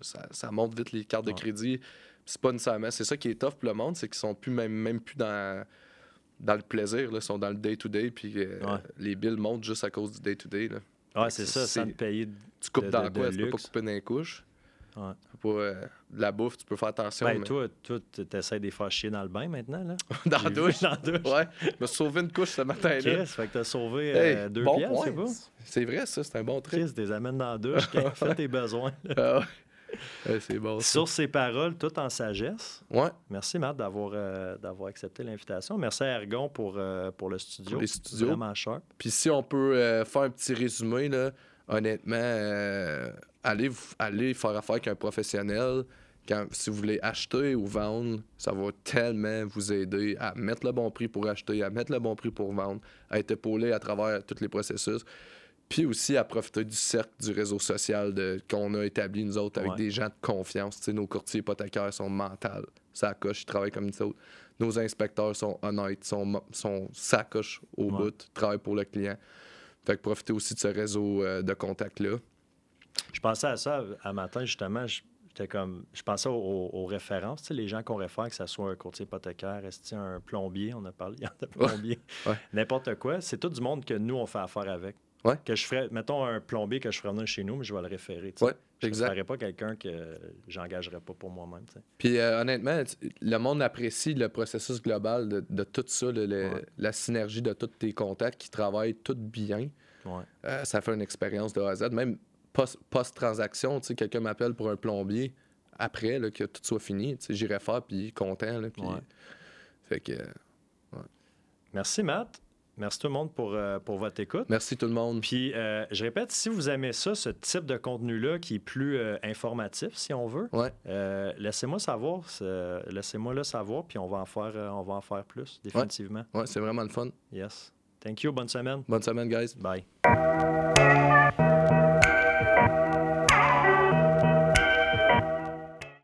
ça, ça monte vite les cartes de crédit. C'est pas nécessairement. C'est ça qui est tough pour le monde, c'est qu'ils sont plus même, même plus dans, dans le plaisir. Là, ils sont dans le day-to-day, puis euh, Ouais. les billes montent juste à cause du day-to-day. là. Ouais, c'est ça, sans te payer. Tu coupes De- dans de- quoi? de Tu peux pas couper dans les couches. Ouais. Pas, euh, de la bouffe, tu peux faire attention. Ben, mais- toi, toi, tu essaies de les faire chier dans le bain maintenant, là? dans la douche? Dans la douche. Ouais, je me suis sauvé une couche ce matin-là. Chris, fait que t'as sauvé Hey, euh, deux bon c'est pas? C'est vrai, ça, c'est un bon truc. Chris, t'es amènes dans la douche, fais tes besoins. Ah ouais. Ouais, c'est bon. Sur ces paroles, tout en sagesse, Ouais, merci Matt d'avoir euh, d'avoir accepté l'invitation. Merci à Ergon pour, euh, pour le studio. Pour les studios. Vraiment sharp. Puis si on peut euh, faire un petit résumé, là, honnêtement, allez, allez faire affaire avec un professionnel. Quand, si vous voulez acheter ou vendre, ça va tellement vous aider à mettre le bon prix pour acheter, à mettre le bon prix pour vendre, à être épaulé à travers tous les processus. Puis aussi à profiter du cercle du réseau social qu'on a établi, nous autres, avec Ouais. des gens de confiance. Nos courtiers hypothécaires sont mentales. Ça coche, ils travaillent comme nous autres. Nos inspecteurs sont honnêtes, sont, sont ça coche au Ouais. bout, travaillent pour le client. Fait que profitez aussi de ce réseau euh, de contacts-là. Je pensais à ça à matin, justement. J'étais comme, je pensais aux, références, tu sais, les gens qu'on réfère, que ce soit un courtier hypothécaire, un plombier, on a parlé, il y en a plombier, Ouais. n'importe quoi, c'est tout du monde que nous, on fait affaire avec. Ouais. Que je ferais, mettons un plombier que je ferais venir chez nous, mais je vais le référer. tu sais. Ouais, je ne pas quelqu'un que j'engagerais pas pour moi-même. tu sais. Puis euh, honnêtement, le monde apprécie le processus global de, de tout ça, le- le- Ouais. la synergie de tous tes contacts qui travaillent tout bien. Euh, ça fait une expérience de A à Z. Même post-transaction, sais, quelqu'un m'appelle pour un plombier après là, que tout soit fini. J'irai faire, puis content. Là. Ouais. Fait que, Merci, Matt. Merci tout le monde pour, euh, pour votre écoute. merci tout le monde. Puis, euh, je répète, si vous aimez ça, ce type de contenu-là qui est plus euh, informatif, si on veut, Ouais. euh, laissez-moi savoir. Laissez-moi le savoir, puis on va en faire, euh, on va en faire plus, définitivement. Ouais, c'est vraiment le fun. Yes. Thank you. Bonne semaine. Bonne semaine, guys. Bye.